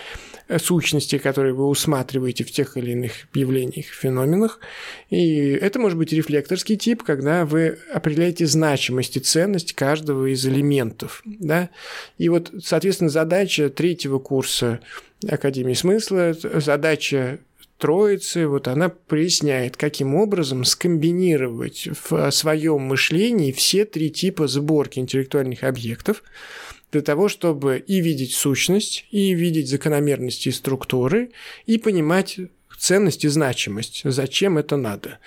сущностей, которые вы усматриваете в тех или иных явлениях, феноменах. И это может быть рефлекторский тип, когда вы определяете значимость и ценность каждого из элементов, да. И вот, соответственно, задача третьего курса Академии смысла, задача Троицы, вот она проясняет, каким образом скомбинировать в своем мышлении все три типа сборки интеллектуальных объектов для того, чтобы и видеть сущность, и видеть закономерности и структуры, и понимать ценность и значимость, зачем это надо.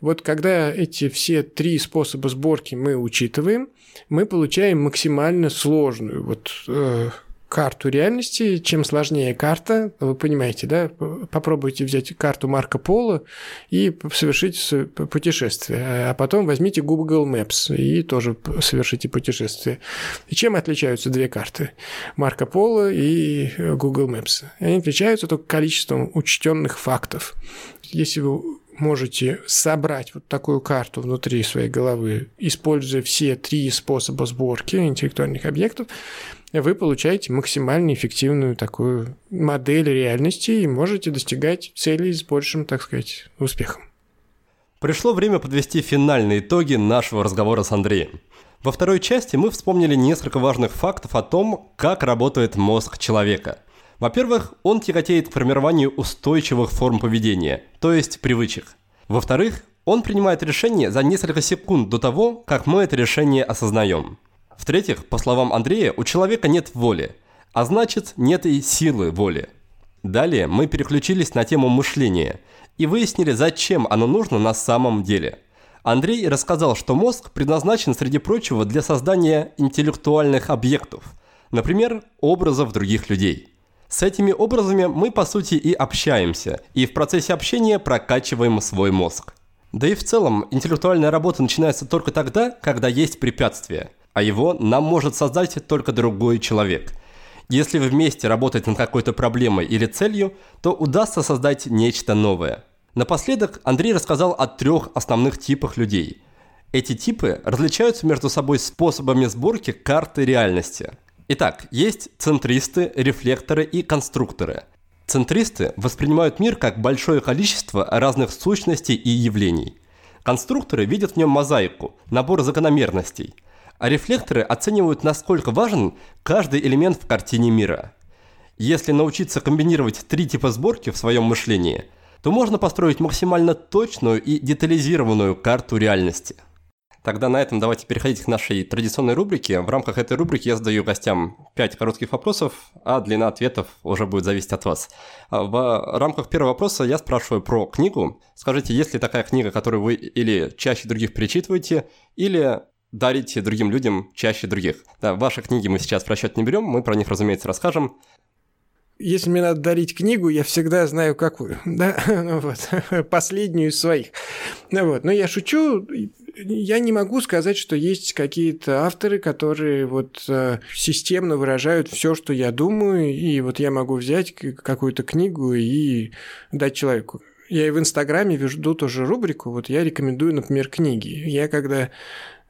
Вот когда эти все три способа сборки мы учитываем, мы получаем максимально сложную вот, э, карту реальности. Чем сложнее карта, вы понимаете, да, попробуйте взять карту Марко Поло и совершить путешествие. А потом возьмите Google Maps и тоже совершите путешествие. И чем отличаются две карты? Марко Поло и Google Maps. Они отличаются только количеством учтенных фактов. Если вы можете собрать вот такую карту внутри своей головы, используя все три способа сборки интеллектуальных объектов, вы получаете максимально эффективную такую модель реальности и можете достигать целей с большим, так сказать, успехом. Пришло время подвести финальные итоги нашего разговора с Андреем. Во второй части мы вспомнили несколько важных фактов о том, как работает мозг человека. Во-первых, он тяготеет к формированию устойчивых форм поведения, то есть привычек. Во-вторых, он принимает решение за несколько секунд до того, как мы это решение осознаем. В-третьих, по словам Андрея, у человека нет воли, а значит нет и силы воли. Далее мы переключились на тему мышления и выяснили, зачем оно нужно на самом деле. Андрей рассказал, что мозг предназначен, среди прочего, для создания интеллектуальных объектов, например, образов других людей. С этими образами мы, по сути, и общаемся, и в процессе общения прокачиваем свой мозг. Да и в целом, интеллектуальная работа начинается только тогда, когда есть препятствия – а его нам может создать только другой человек. Если вместе работаете над какой-то проблемой или целью, то удастся создать нечто новое. Напоследок Андрей рассказал о трех основных типах людей. Эти типы различаются между собой способами сборки карты реальности. Итак, есть центристы, рефлекторы и конструкторы. Центристы воспринимают мир как большое количество разных сущностей и явлений. Конструкторы видят в нем мозаику, набор закономерностей – а рефлекторы оценивают, насколько важен каждый элемент в картине мира. Если научиться комбинировать три типа сборки в своем мышлении, то можно построить максимально точную и детализированную карту реальности. Тогда на этом давайте переходить к нашей традиционной рубрике. В рамках этой рубрики я задаю гостям 5 коротких вопросов, а длина ответов уже будет зависеть от вас. А в рамках первого вопроса я спрашиваю про книгу. Скажите, есть ли такая книга, которую вы или чаще других перечитываете, или дарите другим людям чаще других? Да, ваши книги мы сейчас в расчет не берем, мы про них, разумеется, расскажем. Если мне надо дарить книгу, я всегда знаю какую, да, ну вот, последнюю из своих. Ну вот, но я шучу, я не могу сказать, что есть какие-то авторы, которые вот э, системно выражают все, что я думаю, и вот я могу взять какую-то книгу и дать человеку. Я и в Инстаграме веду тоже рубрику, вот я рекомендую, например, книги. Я когда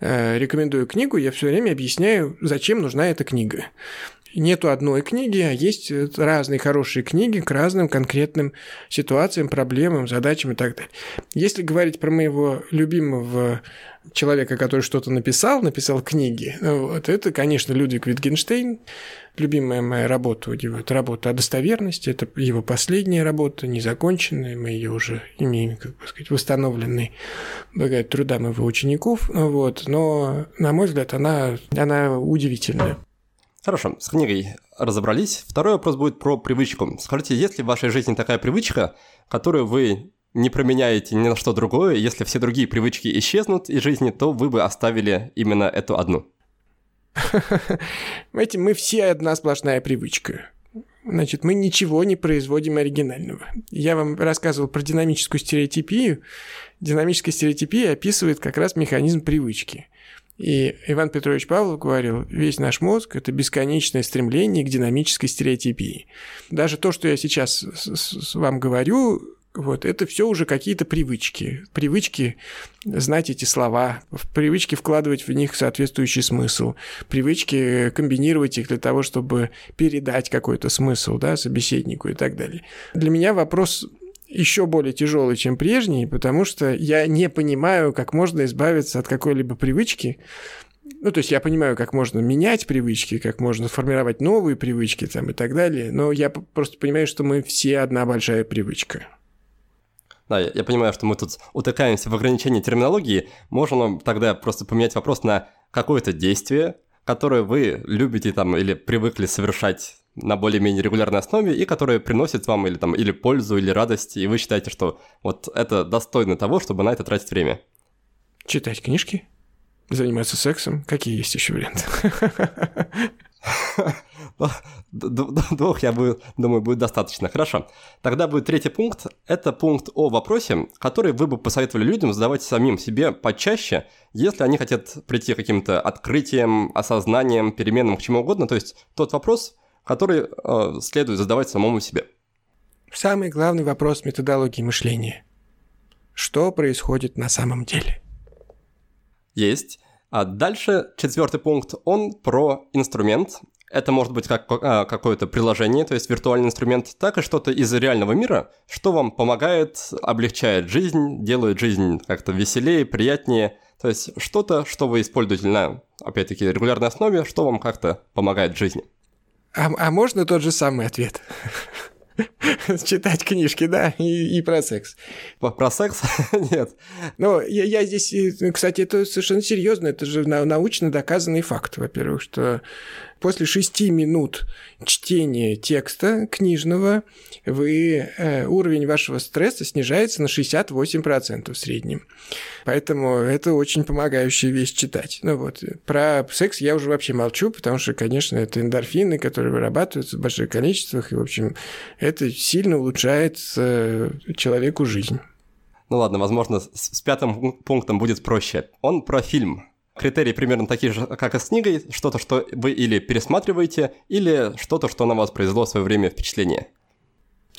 э, рекомендую книгу, я все время объясняю, зачем нужна эта книга нету одной книги, а есть э, разные хорошие книги к разным конкретным ситуациям, проблемам, задачам и так далее. Если говорить про моего любимого человека, который что-то написал, написал книги, вот, это, конечно, Людвиг Витгенштейн, любимая моя работа у него, это работа о достоверности, это его последняя работа, незаконченная, мы ее уже имеем, как бы сказать, восстановленной благодаря трудам его учеников, вот, но, на мой взгляд, она, она удивительная. Хорошо, с книгой разобрались. Второй вопрос будет про привычку. Скажите, есть ли в вашей жизни такая привычка, которую вы не променяете ни на что другое, если все другие привычки исчезнут из жизни, то вы бы оставили именно эту одну? Знаете, мы все одна сплошная привычка. Значит, мы ничего не производим оригинального. Я вам рассказывал про динамическую стереотипию. Динамическая стереотипия описывает как раз механизм привычки. И Иван Петрович Павлов говорил, весь наш мозг – это бесконечное стремление к динамической стереотипии. Даже то, что я сейчас с вам говорю, вот, это все уже какие-то привычки. Привычки знать эти слова, привычки вкладывать в них соответствующий смысл, привычки комбинировать их для того, чтобы передать какой-то смысл да, собеседнику и так далее. Для меня вопрос еще более тяжелый, чем прежний, потому что я не понимаю, как можно избавиться от какой-либо привычки. Ну, то есть я понимаю, как можно менять привычки, как можно формировать новые привычки там и так далее, но я просто понимаю, что мы все одна большая привычка. Да, я, я понимаю, что мы тут утыкаемся в ограничении терминологии. Можно тогда просто поменять вопрос на какое-то действие, которое вы любите там или привыкли совершать на более-менее регулярной основе и которые приносят вам или, там, или пользу, или радость, и вы считаете, что вот это достойно того, чтобы на это тратить время? Читать книжки, заниматься сексом. Какие есть еще варианты? Двух, я думаю, будет достаточно. Хорошо. Тогда будет третий пункт. Это пункт о вопросе, который вы бы посоветовали людям задавать самим себе почаще, если они хотят прийти к каким-то открытиям, осознаниям, переменам, к чему угодно. То есть тот вопрос, который э, следует задавать самому себе. Самый главный вопрос методологии мышления. Что происходит на самом деле? Есть. А дальше четвертый пункт, он про инструмент. Это может быть как а, какое-то приложение, то есть виртуальный инструмент, так и что-то из реального мира, что вам помогает, облегчает жизнь, делает жизнь как-то веселее, приятнее. То есть что-то, что вы используете на, опять-таки, регулярной основе, что вам как-то помогает в жизни. А, а можно тот же самый ответ? Читать книжки, да, и, и про секс. Про секс? Нет. Но я, я здесь, кстати, это совершенно серьезно, это же научно доказанный факт, во-первых, что после шести минут чтения текста книжного вы, э, уровень вашего стресса снижается на 68% в среднем. Поэтому это очень помогающая вещь читать. Ну вот, про секс я уже вообще молчу, потому что, конечно, это эндорфины, которые вырабатываются в больших количествах, и, в общем, это сильно улучшает э, человеку жизнь. Ну ладно, возможно, с пятым пунктом будет проще. Он про фильм. Критерии примерно такие же, как и с книгой. Что-то, что вы или пересматриваете, или что-то, что на вас произвело в свое время впечатление.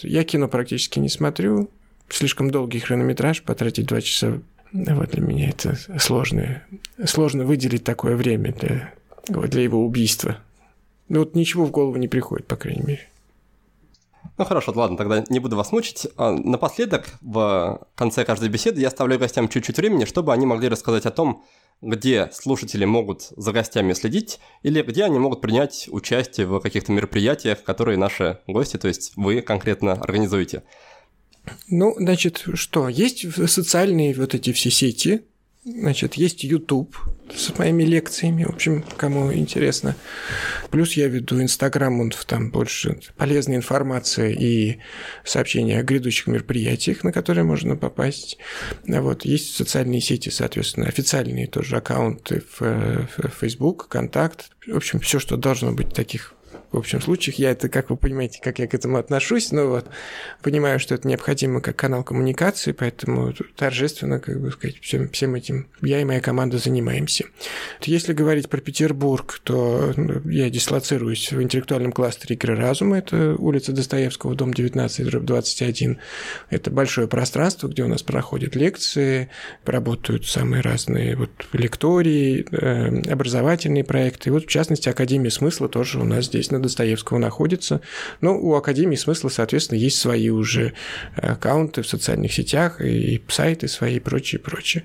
Я кино практически не смотрю. Слишком долгий хронометраж, потратить два часа вот для меня это сложно. Сложно выделить такое время для, вот, для его убийства. Ну вот ничего в голову не приходит, по крайней мере. Ну хорошо, ладно, тогда не буду вас мучить. А, напоследок, в конце каждой беседы я оставляю гостям чуть-чуть времени, чтобы они могли рассказать о том, где слушатели могут за гостями следить или где они могут принять участие в каких-то мероприятиях, которые наши гости, то есть вы конкретно организуете. Ну, значит, что? Есть социальные вот эти все сети, Значит, есть YouTube с моими лекциями, в общем, кому интересно. Плюс я веду Инстаграм, он там больше полезной информации и сообщения о грядущих мероприятиях, на которые можно попасть. Вот. Есть социальные сети, соответственно, официальные тоже аккаунты в Facebook, Контакт. В общем, все, что должно быть таких в общем случаях. Я это, как вы понимаете, как я к этому отношусь, но вот понимаю, что это необходимо как канал коммуникации, поэтому торжественно, как бы сказать, всем, всем этим я и моя команда занимаемся. Если говорить про Петербург, то ну, я дислоцируюсь в интеллектуальном кластере игры разума, это улица Достоевского, дом 19, дробь 21. Это большое пространство, где у нас проходят лекции, работают самые разные вот лектории, э, образовательные проекты. И вот, в частности, Академия смысла тоже у нас здесь на Достоевского находится. Но у Академии смысла, соответственно, есть свои уже аккаунты в социальных сетях и сайты свои и прочее, прочее.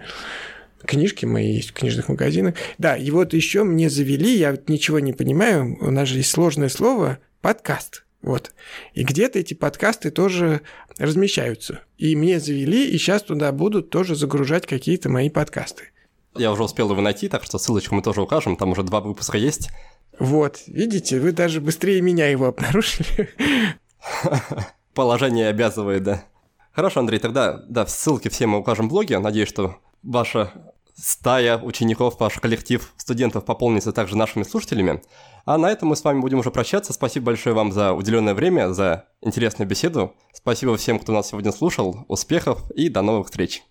Книжки мои есть в книжных магазинах. Да, и вот еще мне завели, я ничего не понимаю, у нас же есть сложное слово подкаст. Вот. И где-то эти подкасты тоже размещаются. И мне завели, и сейчас туда будут тоже загружать какие-то мои подкасты. Я уже успел его найти, так что ссылочку мы тоже укажем. Там уже два выпуска есть. Вот, видите, вы даже быстрее меня его обнаружили. Положение обязывает, да. Хорошо, Андрей, тогда, да, ссылки все мы укажем в блоге. Надеюсь, что ваша стая учеников, ваш коллектив студентов пополнится также нашими слушателями. А на этом мы с вами будем уже прощаться. Спасибо большое вам за уделенное время, за интересную беседу. Спасибо всем, кто нас сегодня слушал. Успехов и до новых встреч.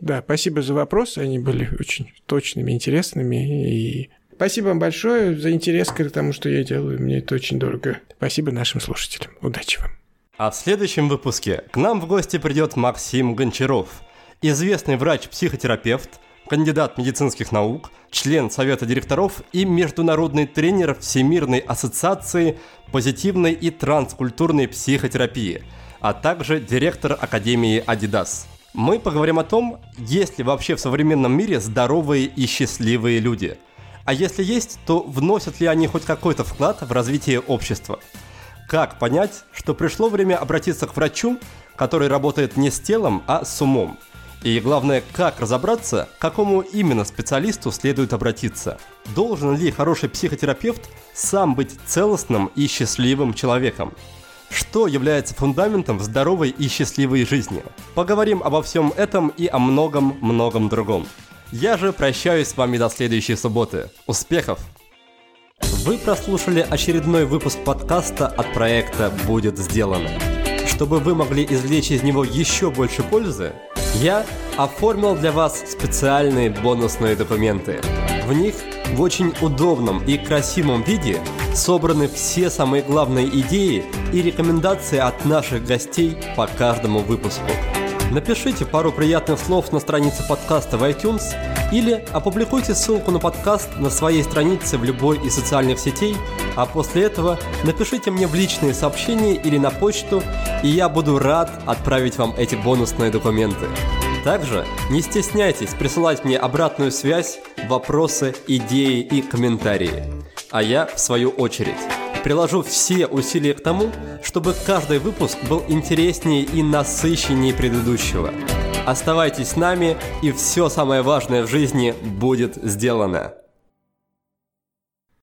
Да, спасибо за вопросы. Они были очень точными, интересными и Спасибо вам большое за интерес к тому, что я делаю. Мне это очень дорого. Спасибо нашим слушателям. Удачи вам. А в следующем выпуске к нам в гости придет Максим Гончаров, известный врач-психотерапевт, кандидат медицинских наук, член Совета директоров и международный тренер Всемирной ассоциации позитивной и транскультурной психотерапии, а также директор Академии Adidas. Мы поговорим о том, есть ли вообще в современном мире здоровые и счастливые люди – а если есть, то вносят ли они хоть какой-то вклад в развитие общества? Как понять, что пришло время обратиться к врачу, который работает не с телом, а с умом? И главное, как разобраться, к какому именно специалисту следует обратиться? Должен ли хороший психотерапевт сам быть целостным и счастливым человеком? Что является фундаментом здоровой и счастливой жизни? Поговорим обо всем этом и о многом-многом другом. Я же прощаюсь с вами до следующей субботы. Успехов! Вы прослушали очередной выпуск подкаста от проекта «Будет сделано». Чтобы вы могли извлечь из него еще больше пользы, я оформил для вас специальные бонусные документы. В них в очень удобном и красивом виде собраны все самые главные идеи и рекомендации от наших гостей по каждому выпуску. Напишите пару приятных слов на странице подкаста в iTunes или опубликуйте ссылку на подкаст на своей странице в любой из социальных сетей, а после этого напишите мне в личные сообщения или на почту, и я буду рад отправить вам эти бонусные документы. Также не стесняйтесь присылать мне обратную связь, вопросы, идеи и комментарии. А я, в свою очередь, приложу все усилия к тому, чтобы каждый выпуск был интереснее и насыщеннее предыдущего. Оставайтесь с нами, и все самое важное в жизни будет сделано.